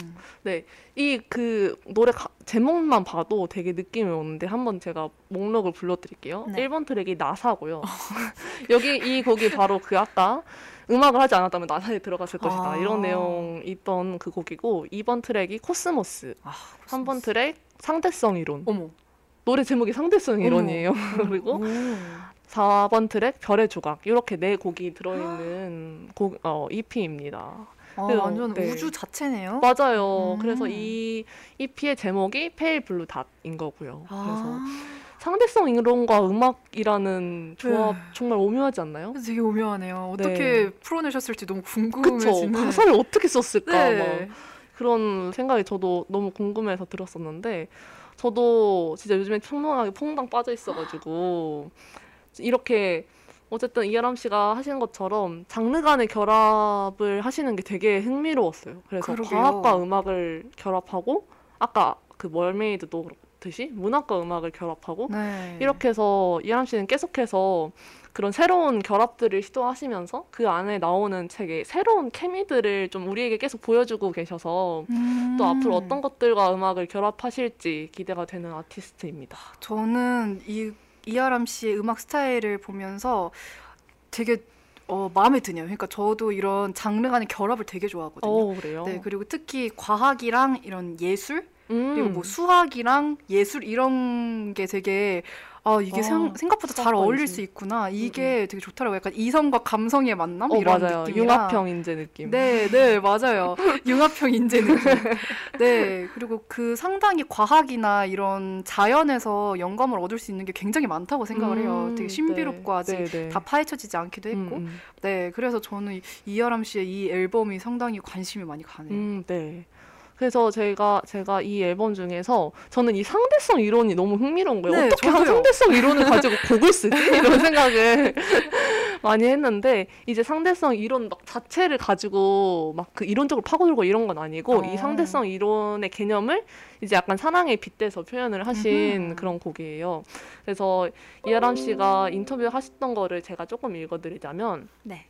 이그 노래 가- 제목만 봐도 되게 느낌이 오는데 한번 제가 목록을 불러드릴게요. 네. 1번 트랙이 나사고요. (laughs) 여기 이 곡이 바로 그 아까 음악을 하지 않았다면 나사에 들어갔을 것이다. 아. 이런 내용 있던 그 곡이고 2번 트랙이 코스모스. 아, 3번 트랙 상대성 이론. 어머. 노래 제목이 상대성 이론이에요. (laughs) 그리고 오. 4번 트랙 별의 조각. 이렇게 네 곡이 들어있는 (gasps) 곡, 어, EP입니다. 아, 그래요. 완전 네. 우주 자체네요. 맞아요. 음. 그래서 이 EP의 제목이 Pale Blue Dot인 거고요. 그래서 아, 상대성 이론과 음악이라는 조합 네. 정말 오묘하지 않나요? 그래서 되게 오묘하네요. 네. 어떻게 풀어내셨을지 너무 그쵸. 궁금해지는. 가사를 어떻게 썼을까. 네. 막 그런 생각이 저도 너무 궁금해서 들었었는데, 저도 진짜 요즘에 청명하게 퐁당 빠져 있어가지고, 이렇게 어쨌든 이하람 씨가 하시는 것처럼 장르 간의 결합을 하시는 게 되게 흥미로웠어요. 그래서 그러게요. 과학과 음악을 결합하고, 아까 그 멀메이드도 그렇듯이 문학과 음악을 결합하고, 네. 이렇게 해서 이하람 씨는 계속해서 그런 새로운 결합들을 시도하시면서 그 안에 나오는 책에 새로운 케미들을 좀 우리에게 계속 보여주고 계셔서 음. 또 앞으로 어떤 것들과 음악을 결합하실지 기대가 되는 아티스트입니다. 저는 이 이하람 씨의 음악 스타일을 보면서 되게 어, 마음에 드네요. 그러니까 저도 이런 장르 간의 결합을 되게 좋아하거든요. 오 그래요? 네, 그리고 특히 과학이랑 이런 예술 음. 그리고 뭐 수학이랑 예술 이런 게 되게 아 이게 아, 생, 생각보다 잘 어울릴. 수 있구나. 이게 되게 좋더라고요. 약간 이성과 감성의 만남 어, 이런 맞아요. 느낌이라. 융합형 인재 느낌. 네, 네, 맞아요. (laughs) 융합형 인재 느낌. 네, 그리고 그 상당히 과학이나 이런 자연에서 영감을 얻을 수 있는 게 굉장히 많다고 생각을 해요. 음, 되게 신비롭고 네. 아직 네, 네. 다 파헤쳐지지 않기도 했고. 음, 음. 네, 그래서 저는 이- 이하람 씨의 이 앨범이 상당히 관심이 많이 가네요. 음, 네. 그래서 제가 제가 이 앨범 중에서 저는 이 상대성 이론이 너무 흥미로운 거예요. 네, 어떻게 저도요. 상대성 이론을 가지고 (laughs) 곡을 쓰지? 이런 생각을 (laughs) 많이 했는데 이제 상대성 이론 막 자체를 가지고 막 그 이론적으로 파고들고 이런 건 아니고 어. 이 상대성 이론의 개념을 이제 약간 사랑에 빗대서 표현을 하신 음흠. 그런 곡이에요. 그래서 이하람 씨가 인터뷰 하셨던 거를 제가 조금 읽어드리자면 네.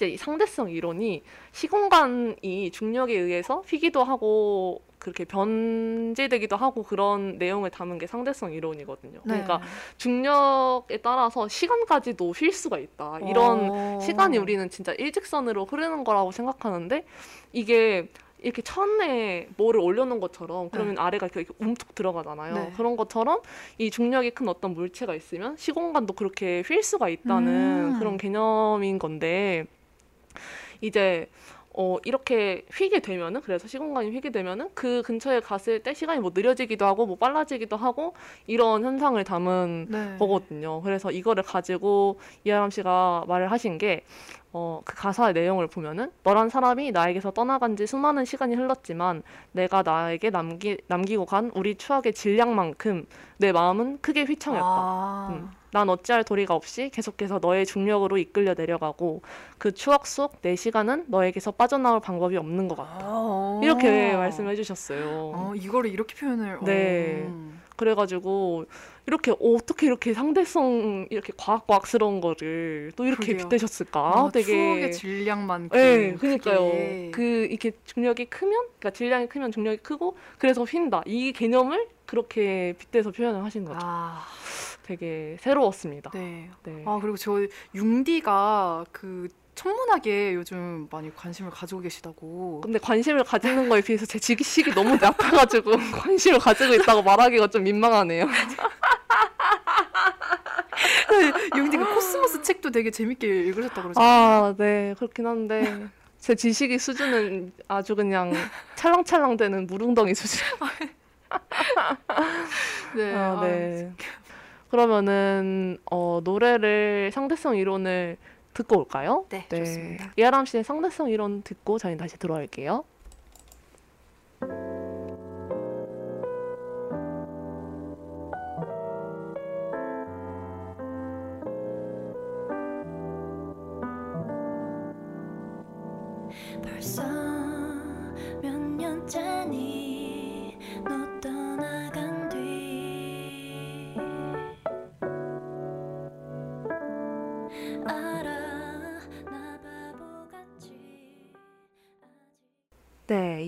이제 이 상대성 이론이 시공간이 중력에 의해서 휘기도 하고 그렇게 변제되기도 하고 그런 내용을 담은 게 상대성 이론이거든요. 그러니까 네. 중력에 따라서 시간까지도 휠 수가 있다. 이런 어. 시간이 우리는 진짜 일직선으로 흐르는 거라고 생각하는데 이게 이렇게 천에 뭐를 올려놓은 것처럼 그러면 아래가 이렇게 움툭 들어가잖아요. 네. 그런 것처럼 이 중력이 큰 어떤 물체가 있으면 시공간도 그렇게 휠 수가 있다는 음. 그런 개념인 건데 이제 어 이렇게 휘게 되면은 그래서 시공간이 휘게 되면은 그 근처에 갔을 때 시간이 뭐 느려지기도 하고 뭐 빨라지기도 하고 이런 현상을 담은 네. 거거든요. 그래서 이거를 가지고 이하람 씨가 말을 하신 게, 어, 그 가사의 내용을 보면은, 너란 사람이 나에게서 떠나간 지 수많은 시간이 흘렀지만, 내가 나에게 남기, 남기고 간 우리 추억의 질량만큼 내 마음은 크게 휘청였다. 아. 음. 난 어찌할 도리가 없이 계속해서 너의 중력으로 이끌려 내려가고 그 추억 속 내 시간은 너에게서 빠져나올 방법이 없는 것 같아. 아, 이렇게 말씀해 주셨어요. 어, 이거를 이렇게 표현을. 네. 어. 그래가지고 이렇게 어떻게 이렇게 상대성 이렇게 과학과학스러운 거를 또 이렇게 그러게요. 빗대셨을까? 아, 되게 추억의 질량만. 네, 크게. 그러니까요. 그 이렇게 중력이 크면, 그러니까 질량이 크면 중력이 크고 그래서 휜다. 이 개념을 그렇게 빗대서 표현을 하신 거죠. 아, 되게 새로웠습니다. 네. 네. 아 그리고 저 융디가 그 천문학에 요즘 많이 관심을 가지고 계시다고. 근데 관심을 가지는 거에 비해서 제 지식이 너무 낮아가지고 (laughs) 관심을 가지고 있다고 말하기가 좀 민망하네요. (laughs) 융디가 코스모스 책도 되게 재밌게 읽으셨다 그러잖아요. 아, 네, 그렇긴 한데 제 지식의 수준은 아주 그냥 찰랑찰랑 되는 무릉덩이 수준. (laughs) (laughs) 네. 아, 아, 네. 그러면은 어, 노래를 상대성 이론을 듣고 올까요? 네, 좋습니다. 이하람 씨의 상대성 이론 듣고 저희 다시 들어올게요. 벌써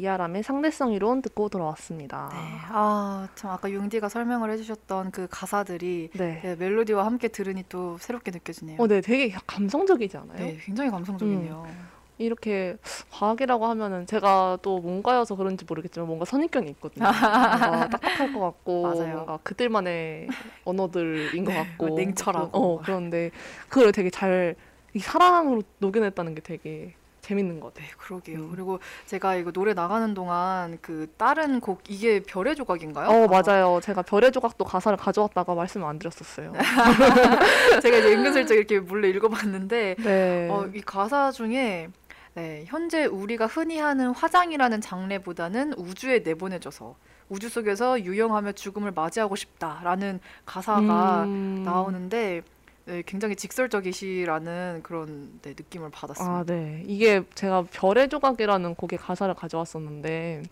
이하람의 상대성 이론 듣고 돌아왔습니다. 네. 아, 참 아까 융디가 설명을 해주셨던 그 가사들이 네. 네, 멜로디와 함께 들으니 또 새롭게 느껴지네요. 어, 네, 되게 감성적이지 않아요? 네, 굉장히 감성적이네요. 이렇게 과학이라고 하면은 제가 또 문과여서 그런지 모르겠지만 뭔가 선입견이 있거든요. (laughs) 뭔가 딱딱할 것 같고 맞아요. 뭔가 그들만의 언어들인 것 네, 같고 (laughs) 막 냉철하고. 어, 그런데 그걸 되게 잘 이 사랑으로 녹여냈다는 게 되게 재밌는 것 같아요. 네, 그러게요. 음. 그리고 제가 이거 노래 나가는 동안 그 다른 곡 이게 별의 조각인가요? 어 아, 맞아요. 제가 별의 조각도 가사를 가져왔다가 말씀 안 드렸었어요. (laughs) 제가 이제 은근슬쩍 이렇게 몰래 읽어봤는데 네. 어, 이 가사 중에 네, 현재 우리가 흔히 하는 화장이라는 장르보다는 우주에 내보내져서 우주 속에서 유영하며 죽음을 맞이하고 싶다라는 가사가 음. 나오는데 네, 굉장히 직설적이시라는 그런 네, 느낌을 받았습니다. 아, 네. 이게 제가 별의 조각이라는 곡의 가사를 가져왔었는데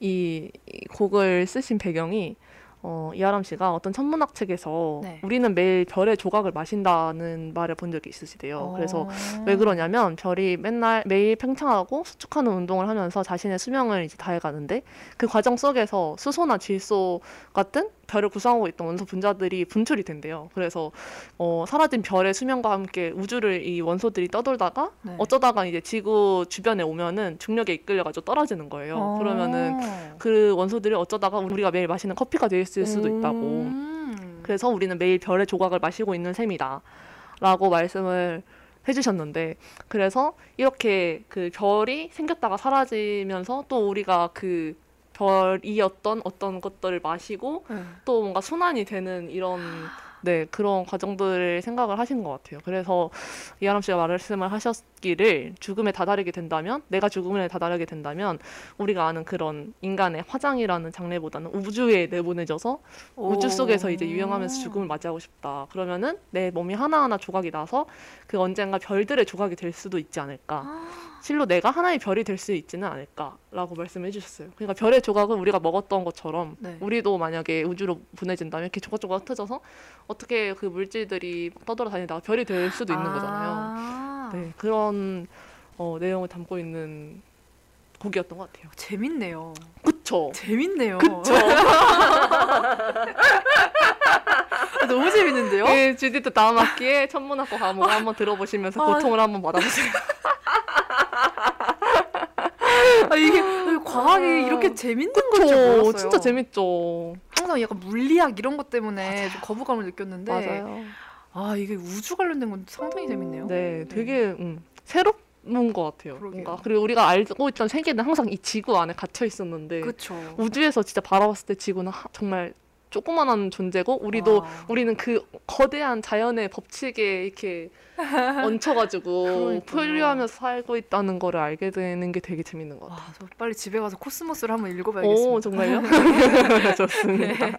이, 이 곡을 쓰신 배경이 어, 이하람 씨가 어떤 천문학 책에서 네. 우리는 매일 별의 조각을 마신다는 말을 본 적이 있으시대요. 그래서 어. 왜 그러냐면 별이 맨날 매일 팽창하고 수축하는 운동을 하면서 자신의 수명을 이제 다해가는데 그 과정 속에서 수소나 질소 같은 별을 구성하고 있던 원소 분자들이 분출이 된대요. 그래서 어, 사라진 별의 수명과 함께 우주를 이 원소들이 떠돌다가 네. 어쩌다가 이제 지구 주변에 오면은 중력에 이끌려가지고 떨어지는 거예요. 어. 그러면은 그 원소들이 어쩌다가 우리가 매일 마시는 커피가 될 수도 있다고. 음. 그래서 우리는 매일 별의 조각을 마시고 있는 셈이다. 라고 말씀을 해주셨는데, 그래서 이렇게 그 별이 생겼다가 사라지면서 또 우리가 그 별이었던 어떤 것들을 마시고 네. 또 뭔가 순환이 되는 이런 네 그런 과정들을 생각을 하신 것 같아요. 그래서 이하람 씨가 말씀을 하셨기를 죽음에 다다르게 된다면 내가 죽음에 다다르게 된다면 우리가 아는 그런 인간의 화장이라는 장르보다는 우주에 내보내져서 우주 속에서 이제 유영하면서 죽음을 맞이하고 싶다. 그러면은 내 몸이 하나하나 조각이 나서 그 언젠가 별들의 조각이 될 수도 있지 않을까. 실로 내가 하나의 별이 될 수 있지는 않을까라고 말씀해 주셨어요. 그러니까 별의 조각은 우리가 먹었던 것처럼 네. 우리도 만약에 우주로 보내진다면 이렇게 조각조각 흩어져서 어떻게 그 물질들이 막 떠돌아다니다가 별이 될 수도 있는 거잖아요. 아, 네, 그런 어, 내용을 담고 있는 곡이었던 것 같아요. 재밌네요. 그쵸? 재밌네요. 그쵸? (laughs) (laughs) 너무 재밌는데요? 네, GD도 다음 학기에 천문학과 과목을 한번 들어보시면서 아. 고통을 한번 받아보세요. 아, 이게 과학이 이렇게 재밌는 건줄 그쵸? 몰랐어요. 진짜 재밌죠. 항상 약간 물리학 이런 것 때문에 좀 거부감을 느꼈는데 맞아요. 아 이게 우주 관련된 건 상당히 재밌네요. 네, 되게 음, 새로운 것 같아요. 그러게요. 뭔가 그리고 우리가 알고 있던 세계는 항상 이 지구 안에 갇혀 있었는데 그렇죠. 우주에서 진짜 바라봤을 때 지구는 하- 정말 조그만한 존재고 우리도 우리는 그 거대한 자연의 법칙에 이렇게 (laughs) 얹혀가지고. 표류하면서 살고 있다는 거를 알게 되는 게 되게 재밌는 것 같아요. 와, 저 빨리 집에 가서 코스모스를 한번 읽어봐야겠습니다. 오 정말요? (laughs) (laughs) 좋습니다.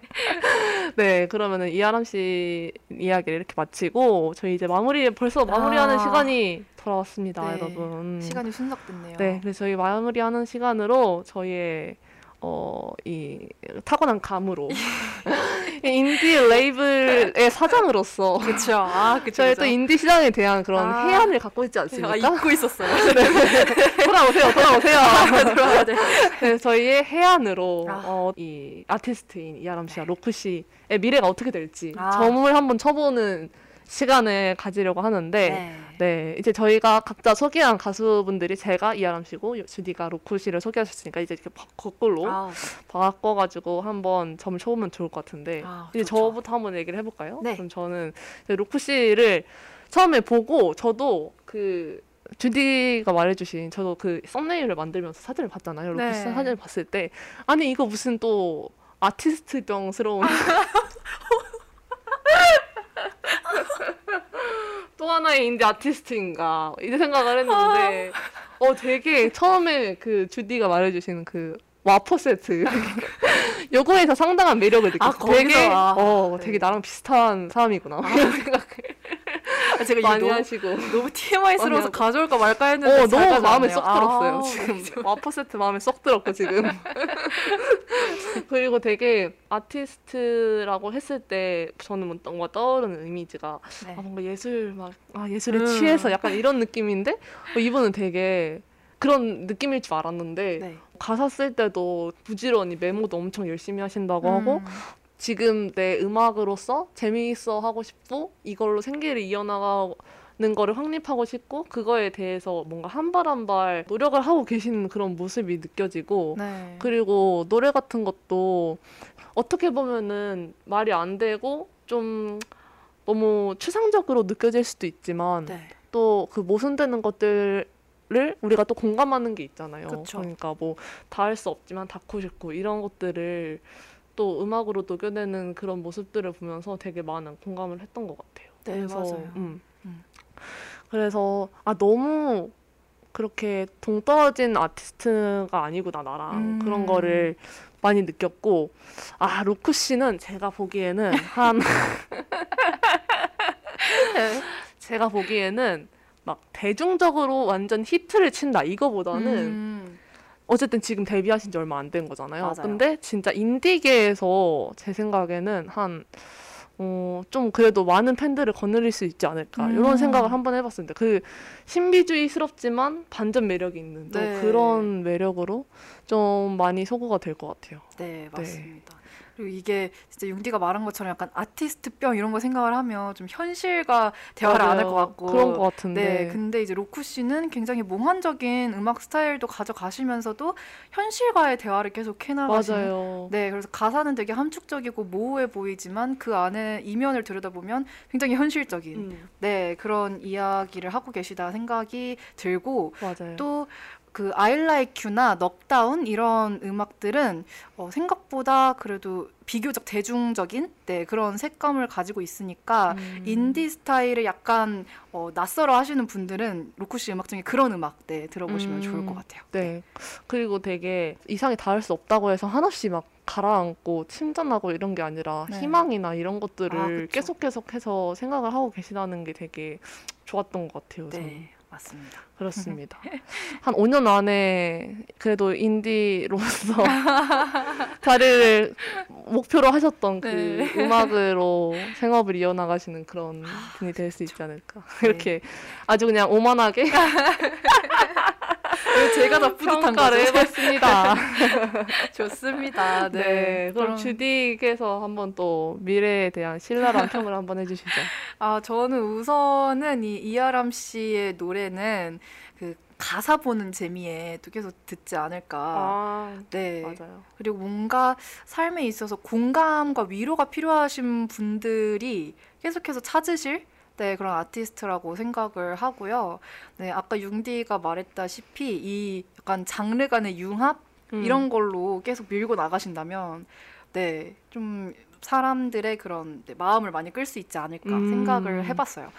네, 그러면은 이하람 씨 이야기를 이렇게 마치고 저희 이제 마무리 벌써 마무리하는 아. 시간이 돌아왔습니다, 네, 여러분. 시간이 순삭됐네요. 네, 그래서 저희 마무리하는 시간으로 저희의 어, 이 타고난 감으로 (laughs) 이 인디 레이블의 사장으로서 그렇죠. 아, 그쵸. 저희 또 인디 시장에 대한 그런 아. 혜안을 갖고 있지 않습니까? 잊고 있었어요. (laughs) 돌아오세요, 돌아오세요. (laughs) 들어가야 돼. 네, 저희의 혜안으로 아. 어, 이 아티스트인 이하람 씨와 로쿠 씨의 미래가 어떻게 될지 아. 점을 한번 쳐보는 시간을 가지려고 하는데 네. 네, 이제 저희가 각자 소개한 가수분들이 제가 이하람 씨고 주디가 로쿠 씨를 소개하셨으니까 이제 이렇게 바- 거꾸로 아우, 바꿔가지고 한번 점을 쳐보면 좋을 것 같은데 아, 이제 좋죠. 저부터 한번 얘기를 해볼까요? 네. 그럼 저는 로쿠 씨를 처음에 보고 저도 그 주디가 말해주신 저도 그 썸네일을 만들면서 사진을 봤잖아요. 로쿠 네. 씨 사진을 봤을 때 아니 이거 무슨 또 아티스트병스러운 (laughs) (laughs) 또 하나의 인디 아티스트인가? 이제 생각을 했는데 어 되게 처음에 그 주디가 말해주신 그 와퍼 세트. (laughs) 요거에서 상당한 매력을 느꼈어요. 아, 되게 아, 어 네. 되게 나랑 비슷한 사람이구나. 이런 생각 아, 제가 많이 너무, 하시고 너무 TMI스러워서 하고. 가져올까 말까 했는데 어잘 너무 마음에. 쏙 들었어요 아, (laughs) 지금 와퍼 세트 마음에 쏙 들었고 지금 (laughs) 그리고 되게 아티스트라고 했을 때 저는 뭔가 떠오르는 이미지가 네. 아, 뭔가 예술 막 아, 예술에 음. 취해서 약간 이런 느낌인데 어, 이분은 되게 그런 느낌일 줄 알았는데 네. 가사 쓸 때도 부지런히 메모도 엄청 열심히 하신다고 하고 음. 지금 내 음악으로서 재미있어 하고 싶고 이걸로 생계를 이어나가는 거를 확립하고 싶고 그거에 대해서 뭔가 한 발 한 발 노력을 하고 계시는 그런 모습이 느껴지고 네. 그리고 노래 같은 것도 어떻게 보면은 말이 안 되고 좀 너무 추상적으로 느껴질 수도 있지만 네. 또그 모순되는 것들을 우리가 또 공감하는 게 있잖아요. 그쵸. 그러니까 뭐 다 할 수 없지만 닿고 싶고 이런 것들을 또 음악으로 녹여내는 그런 모습들을 보면서 되게 많은 공감을 했던 것 같아요. 네, 그래서, 맞아요. 음. 음. 그래서 아 너무 그렇게 동떨어진 아티스트가 아니구나 나랑 음. 그런 거를 많이 느꼈고 아 로크 씨는 제가 보기에는 한 (laughs) 제가 보기에는 막 대중적으로 완전 히트를 친다 이거보다는 음. 어쨌든 지금 데뷔하신 지 얼마 안 된 거잖아요. 맞아요. 근데 진짜 인디계에서 제 생각에는 한 어, 좀 그래도 많은 팬들을 거느릴 수 있지 않을까 음. 이런 생각을 한번 해봤습니다. 그 신비주의스럽지만 반전 매력이 있는 또 네. 그런 매력으로 좀 많이 소구가 될 것 같아요. 네, 맞습니다. 그리고 이게 진짜 융디가 말한 것처럼 약간 아티스트병 이런 거 생각을 하면 좀 현실과 대화를 안 할 것. 같고 그런 것 같은데 네, 근데 이제 로쿠 씨는 굉장히 몽환적인 음악 스타일도 가져가시면서도 현실과의 대화를 계속 해나가시는. 네, 그래서 가사는 되게 함축적이고 모호해 보이지만 그 안에 이면을 들여다보면 굉장히 현실적인 음, 네 그런 이야기를 하고 계시다 생각이 들고 맞아요. 또 그 You나 넉다운 이런 음악들은 어, 생각보다 그래도 비교적 대중적인 네 그런 색감을 가지고 있으니까 음. 인디 스타일을 약간 어, 낯설어 하시는 분들은 로쿠 씨 음악 중에 그런 음악 네 들어보시면 음. 좋을 것 같아요. 네. 그리고 되게 이상이 닿을 수 없다고 해서 한없이 막 가라앉고 침전하고 이런 게 아니라 네. 희망이나 이런 아, 것들을 그쵸. 계속 계속해서 생각을 하고 계시다는 게 되게 좋았던 것 같아요. 저는. 네, 맞습니다. 그렇습니다. (laughs) 한 5년 안에 그래도 인디로서 (laughs) 자리를 목표로 하셨던 그 네. 음악으로 생업을 이어나가시는 그런 분이 될 수 있지 않을까. 네. 이렇게 아주 그냥 오만하게 (laughs) 제가 더 뿌듯한 거죠. 해봤습니다. (laughs) 좋습니다. 네, 네, 그럼 주디께서 한번 또 미래에 대한 신랄한 평을 한번 해주시죠. 아, 저는 우선은 이 이하람 씨의 노래는 그 가사 보는 재미에 또 계속 듣지 않을까. 아, 네. 맞아요. 그리고 뭔가 삶에 있어서 공감과 위로가 필요하신 분들이 계속해서 찾으실 네, 그런 아티스트라고 생각을 하고요. 네, 아까 융디가 말했다시피 이 약간 장르 간의 융합 음. 이런 걸로 계속 밀고 나가신다면 네, 좀 사람들의 그런 네, 마음을 많이 끌 수 있지 않을까 음. 생각을 해봤어요.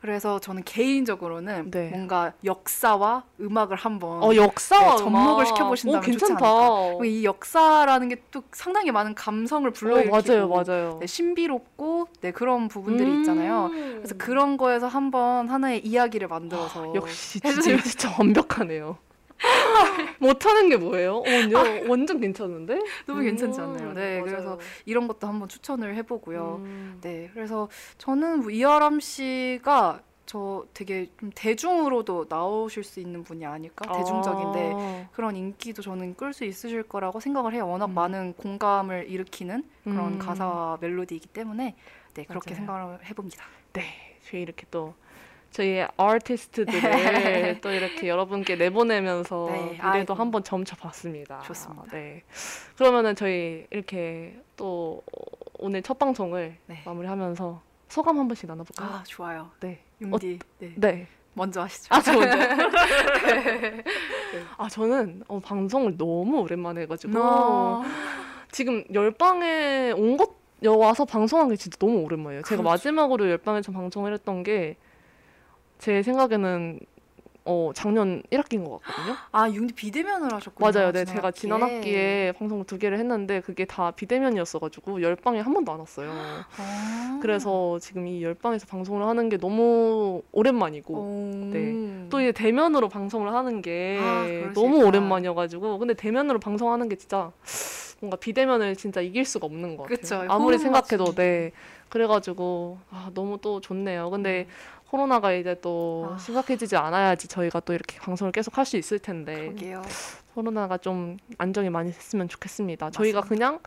그래서 저는 개인적으로는 네. 뭔가 역사와 음악을 한번 어 역사와 네, 접목을. 시켜보신다면 오, 좋지 괜찮다. 않을까. 이 역사라는 게 또 상당히 많은 감성을 어, 불러일으키고 맞아요, 맞아요. 네, 신비롭고 네, 그런 부분들이 음. 있잖아요. 그래서 그런 거에서 한번 하나의 이야기를 만들어서 역시 진짜, 진짜 완벽하네요. (laughs) 못하는 게 뭐예요? 어, 완전, 완전 괜찮은데? 너무 괜찮지 않나요? 음, 네, 맞아요. 그래서 이런 것도 한번 추천을 해보고요. 음. 네, 그래서 저는 뭐 이하람 씨가 저 되게 좀 대중으로도 나오실 수 있는 분이 아닐까? 대중적인데 아. 그런 인기도 저는 끌 수 있으실 거라고 생각을 해요. 워낙 음. 많은 공감을 일으키는 그런 음. 가사 멜로디이기 때문에 네 그렇게 맞아요. 생각을 해봅니다. 네, 저희 이렇게 또 저희의 아티스트들을 (laughs) 또 이렇게 여러분께 내보내면서 네, 미래도. 한번 점쳐봤습니다. 좋습니다. 네, 그러면은 저희 이렇게 또 오늘 첫 방송을 네. 마무리하면서 소감 한 번씩 나눠볼까요? 아 좋아요. 네, 융디 네. 네. 먼저 하시죠. 아, 저 먼저. (laughs) 아, 저는 어, 방송을 너무 오랜만에 해가지고 어. 지금 열방에 온 것 와서 방송한 게 진짜 너무 오랜만이에요. 제가 그렇죠. 마지막으로 열방에서 방송을 했던 게 제 생각에는 어 작년 1학기인 것 같거든요. 아 융디 비대면을 하셨군요. 맞아요. 네, 제가 지난 학기에 방송 두 개를 했는데 그게 다 비대면이었어가지고 열방에 한 번도 안 왔어요. 아. 그래서 지금 이 열방에서 방송을 하는 게 너무 오랜만이고 오. 네. 또 이제 대면으로 방송을 하는 게 아, 너무. 오랜만이어가지고 근데 대면으로 방송하는 게 진짜 뭔가 비대면을 진짜 이길 수가 없는 것 같아요. 그쵸. 아무리 생각해도. 네. 그래가지고 아, 너무 또 좋네요. 근데 코로나가 이제 또 아. 심각해지지 않아야지 저희가 또 이렇게 방송을 계속 할 수 있을 텐데 그러게요. 코로나가 좀 안정이 많이 됐으면 좋겠습니다. 저희가 맞습니다. 그냥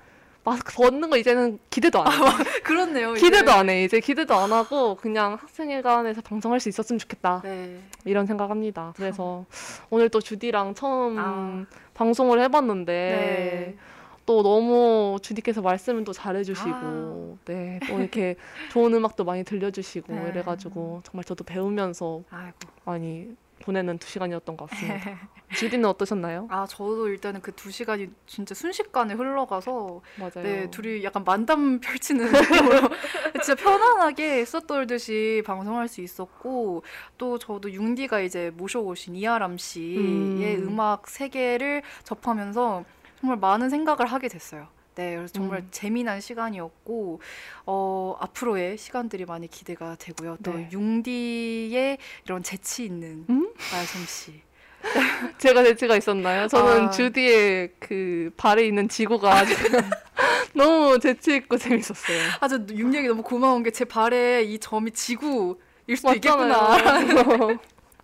마스크 벗는 거 이제는 기대도 안 해요. (laughs) 그렇네요. 이제. 기대도 안 해. 이제 기대도 안 하고 그냥 학생회관에서 방송할 수 있었으면 좋겠다. 네. 이런 생각합니다. 그래서 오늘 또 주디랑 처음 아. 방송을 해봤는데 네. 또 너무 주디께서 말씀을 또 잘해주시고 아. 네, 또 이렇게 좋은 음악도 많이 들려주시고 네. 이래가지고 정말 저도 배우면서 아이고. 많이 보내는 두 시간이었던 것 같습니다. (laughs) 주디는 어떠셨나요? 아 저도 일단은 그 두 시간이 진짜 순식간에 흘러가서 맞아요. 네 둘이 약간 만담 (laughs) 펼치는 느낌으로 (laughs) 진짜 편안하게 써 떨듯이 방송할 수 있었고 또 저도 융디가 이제 모셔오신 이하람 씨의 음. 음. 악 세계를 접하면서 정말 많은 생각을 하게 됐어요. 네, 그래서 정말 음. 재미난 시간이었고 어, 앞으로의 시간들이 많이 기대가 되고요. 또 네. 융디의 이런 재치 있는 음? 말솜씨. (laughs) 제가 재치가 있었나요? 저는 아. 주디의 그 발에 있는 지구가 (laughs) 너무 재치 있고 재밌었어요. 아, 저 융디에게 너무 고마운 게 제 발에 이 점이 지구일 수도 있겠구나. 맞잖아요.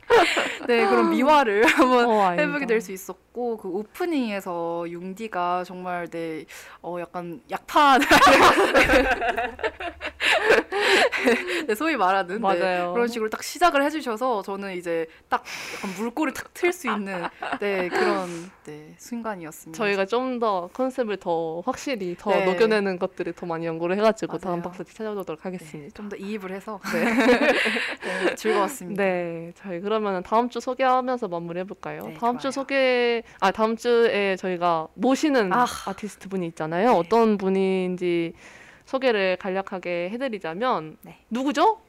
(laughs) 네, 그런 미화를 한번 어. 해보게 될 수 있었고 그 오프닝에서 융디가 정말 네, 어 약간 약판 네, (laughs) 소위 말하는 네. 그런 식으로 딱 시작을 해주셔서 저는 이제 딱 물꼬를 탁 틀 수 있는 네 그런 네 순간이었습니다. 저희가 좀 더 컨셉을 더 확실히 더 네. 녹여내는 것들을 더 많이 연구를 해가지고 다음 맞아요. 박스티 찾아오도록 하겠습니다. 좀 더 이입을 해서 네, (laughs) 즐거웠습니다. 네, 저희 그러면 다음 주 소개하면서 마무리해 볼까요? 네, 다음 주 좋아요. 소개, 아 다음 주에 저희가 모시는 아. 아티스트 분이 있잖아요. 네. 어떤 분인지 소개를 간략하게 해드리자면 네. 누구죠?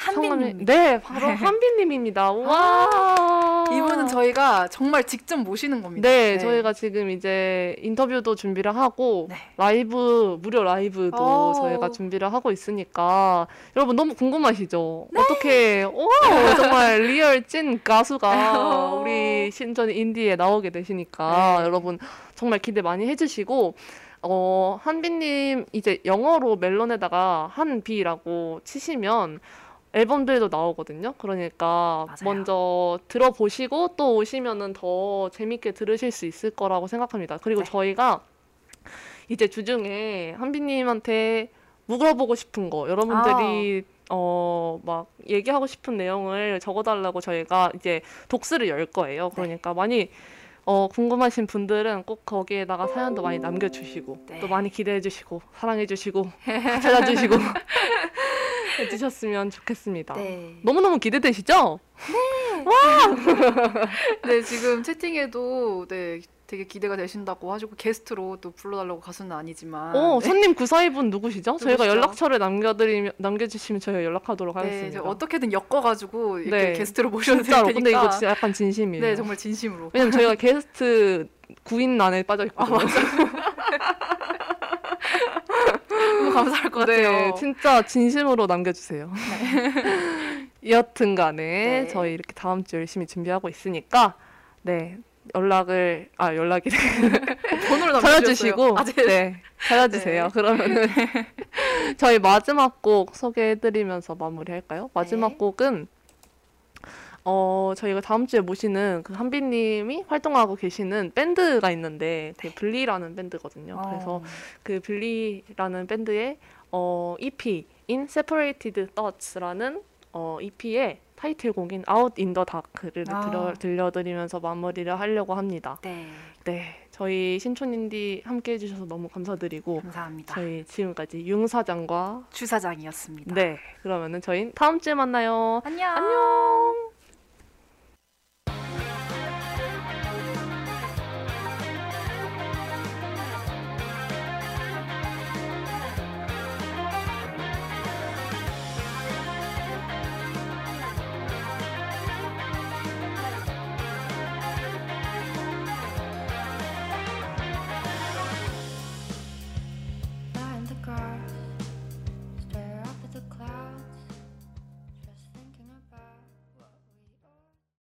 한빈님. 네, 바로 한빈님입니다. 와, 이분은 저희가 정말 직접 모시는 겁니다. 네, 저희가 지금 이제 인터뷰도 준비를 하고 네. 라이브 무료 라이브도 오. 저희가 준비를 하고 있으니까 여러분 너무 궁금하시죠? 네. 어떻게 오, 정말 real 찐 가수가 오. (laughs) 우리 신전 인디에 나오게 되시니까 네. 여러분 정말 기대 많이 해주시고 어 한비님 이제 영어로 멜론에다가 한비라고 치시면 앨범들도 나오거든요. 그러니까 맞아요. 먼저 들어보시고 또 오시면은 더 재밌게 들으실 수 있을 거라고 생각합니다. 그리고 네. 저희가 이제 주중에 한비님한테 물어보고 싶은 거 여러분들이 어막 얘기하고 싶은 내용을 적어달라고 저희가 이제 독스를 열 거예요. 그러니까 많이 어 궁금하신 분들은 꼭 거기에다가 사연도 많이 남겨주시고 네. 또 많이 기대해주시고 사랑해주시고 (laughs) 찾아주시고 (laughs) 해주셨으면 좋겠습니다. 네. 너무너무 기대되시죠? (laughs) 네, 지금 채팅에도 네, 되게 기대가 되신다고 하시고 게스트로 또 불러달라고 가수는 아니지만 어, 네. 손님 그 사이분 누구시죠? 저희가 누구시죠? 연락처를 남겨드리면 남겨주시면 저희가 연락하도록 네, 하겠습니다. 이제 어떻게든 엮어가지고 이렇게 네. 게스트로 모셔도 될 진짜로. 테니까. 근데 이거 진짜 약간 진심이에요. 네, 정말 진심으로. 왜냐면 저희가 게스트 구인란에 빠져 있거든요. (laughs) 너무 감사할 것 네, 같아요. 진짜 진심으로 남겨주세요. (laughs) 여튼 간에 네. 저희 이렇게 다음 주 열심히 준비하고 있으니까 네 연락을 아 연락이 번호를 (laughs) 남겨주시고 아, 네. 네 찾아주세요. 네. 그러면은 (laughs) 저희 마지막 곡 소개해드리면서 마무리할까요? 마지막 네. 곡은 어 저희가 다음 주에 모시는 그 한비님이 활동하고 계시는 밴드가 있는데 되게 블리라는 밴드거든요. 어. 그래서 그 빌리라는 밴드의 어, EP in Separated Thoughts라는 어, EP의 타이틀곡인 Out in the Dark를 아. 들려, 들려 드리면서 마무리를 하려고 합니다. 네, 네, 저희 신촌인디 함께 해주셔서 너무 감사드리고 감사합니다. 저희 지금까지 융 사장과 주 사장이었습니다. 네 그러면은 저희 다음 주에 만나요. 안녕. 안녕.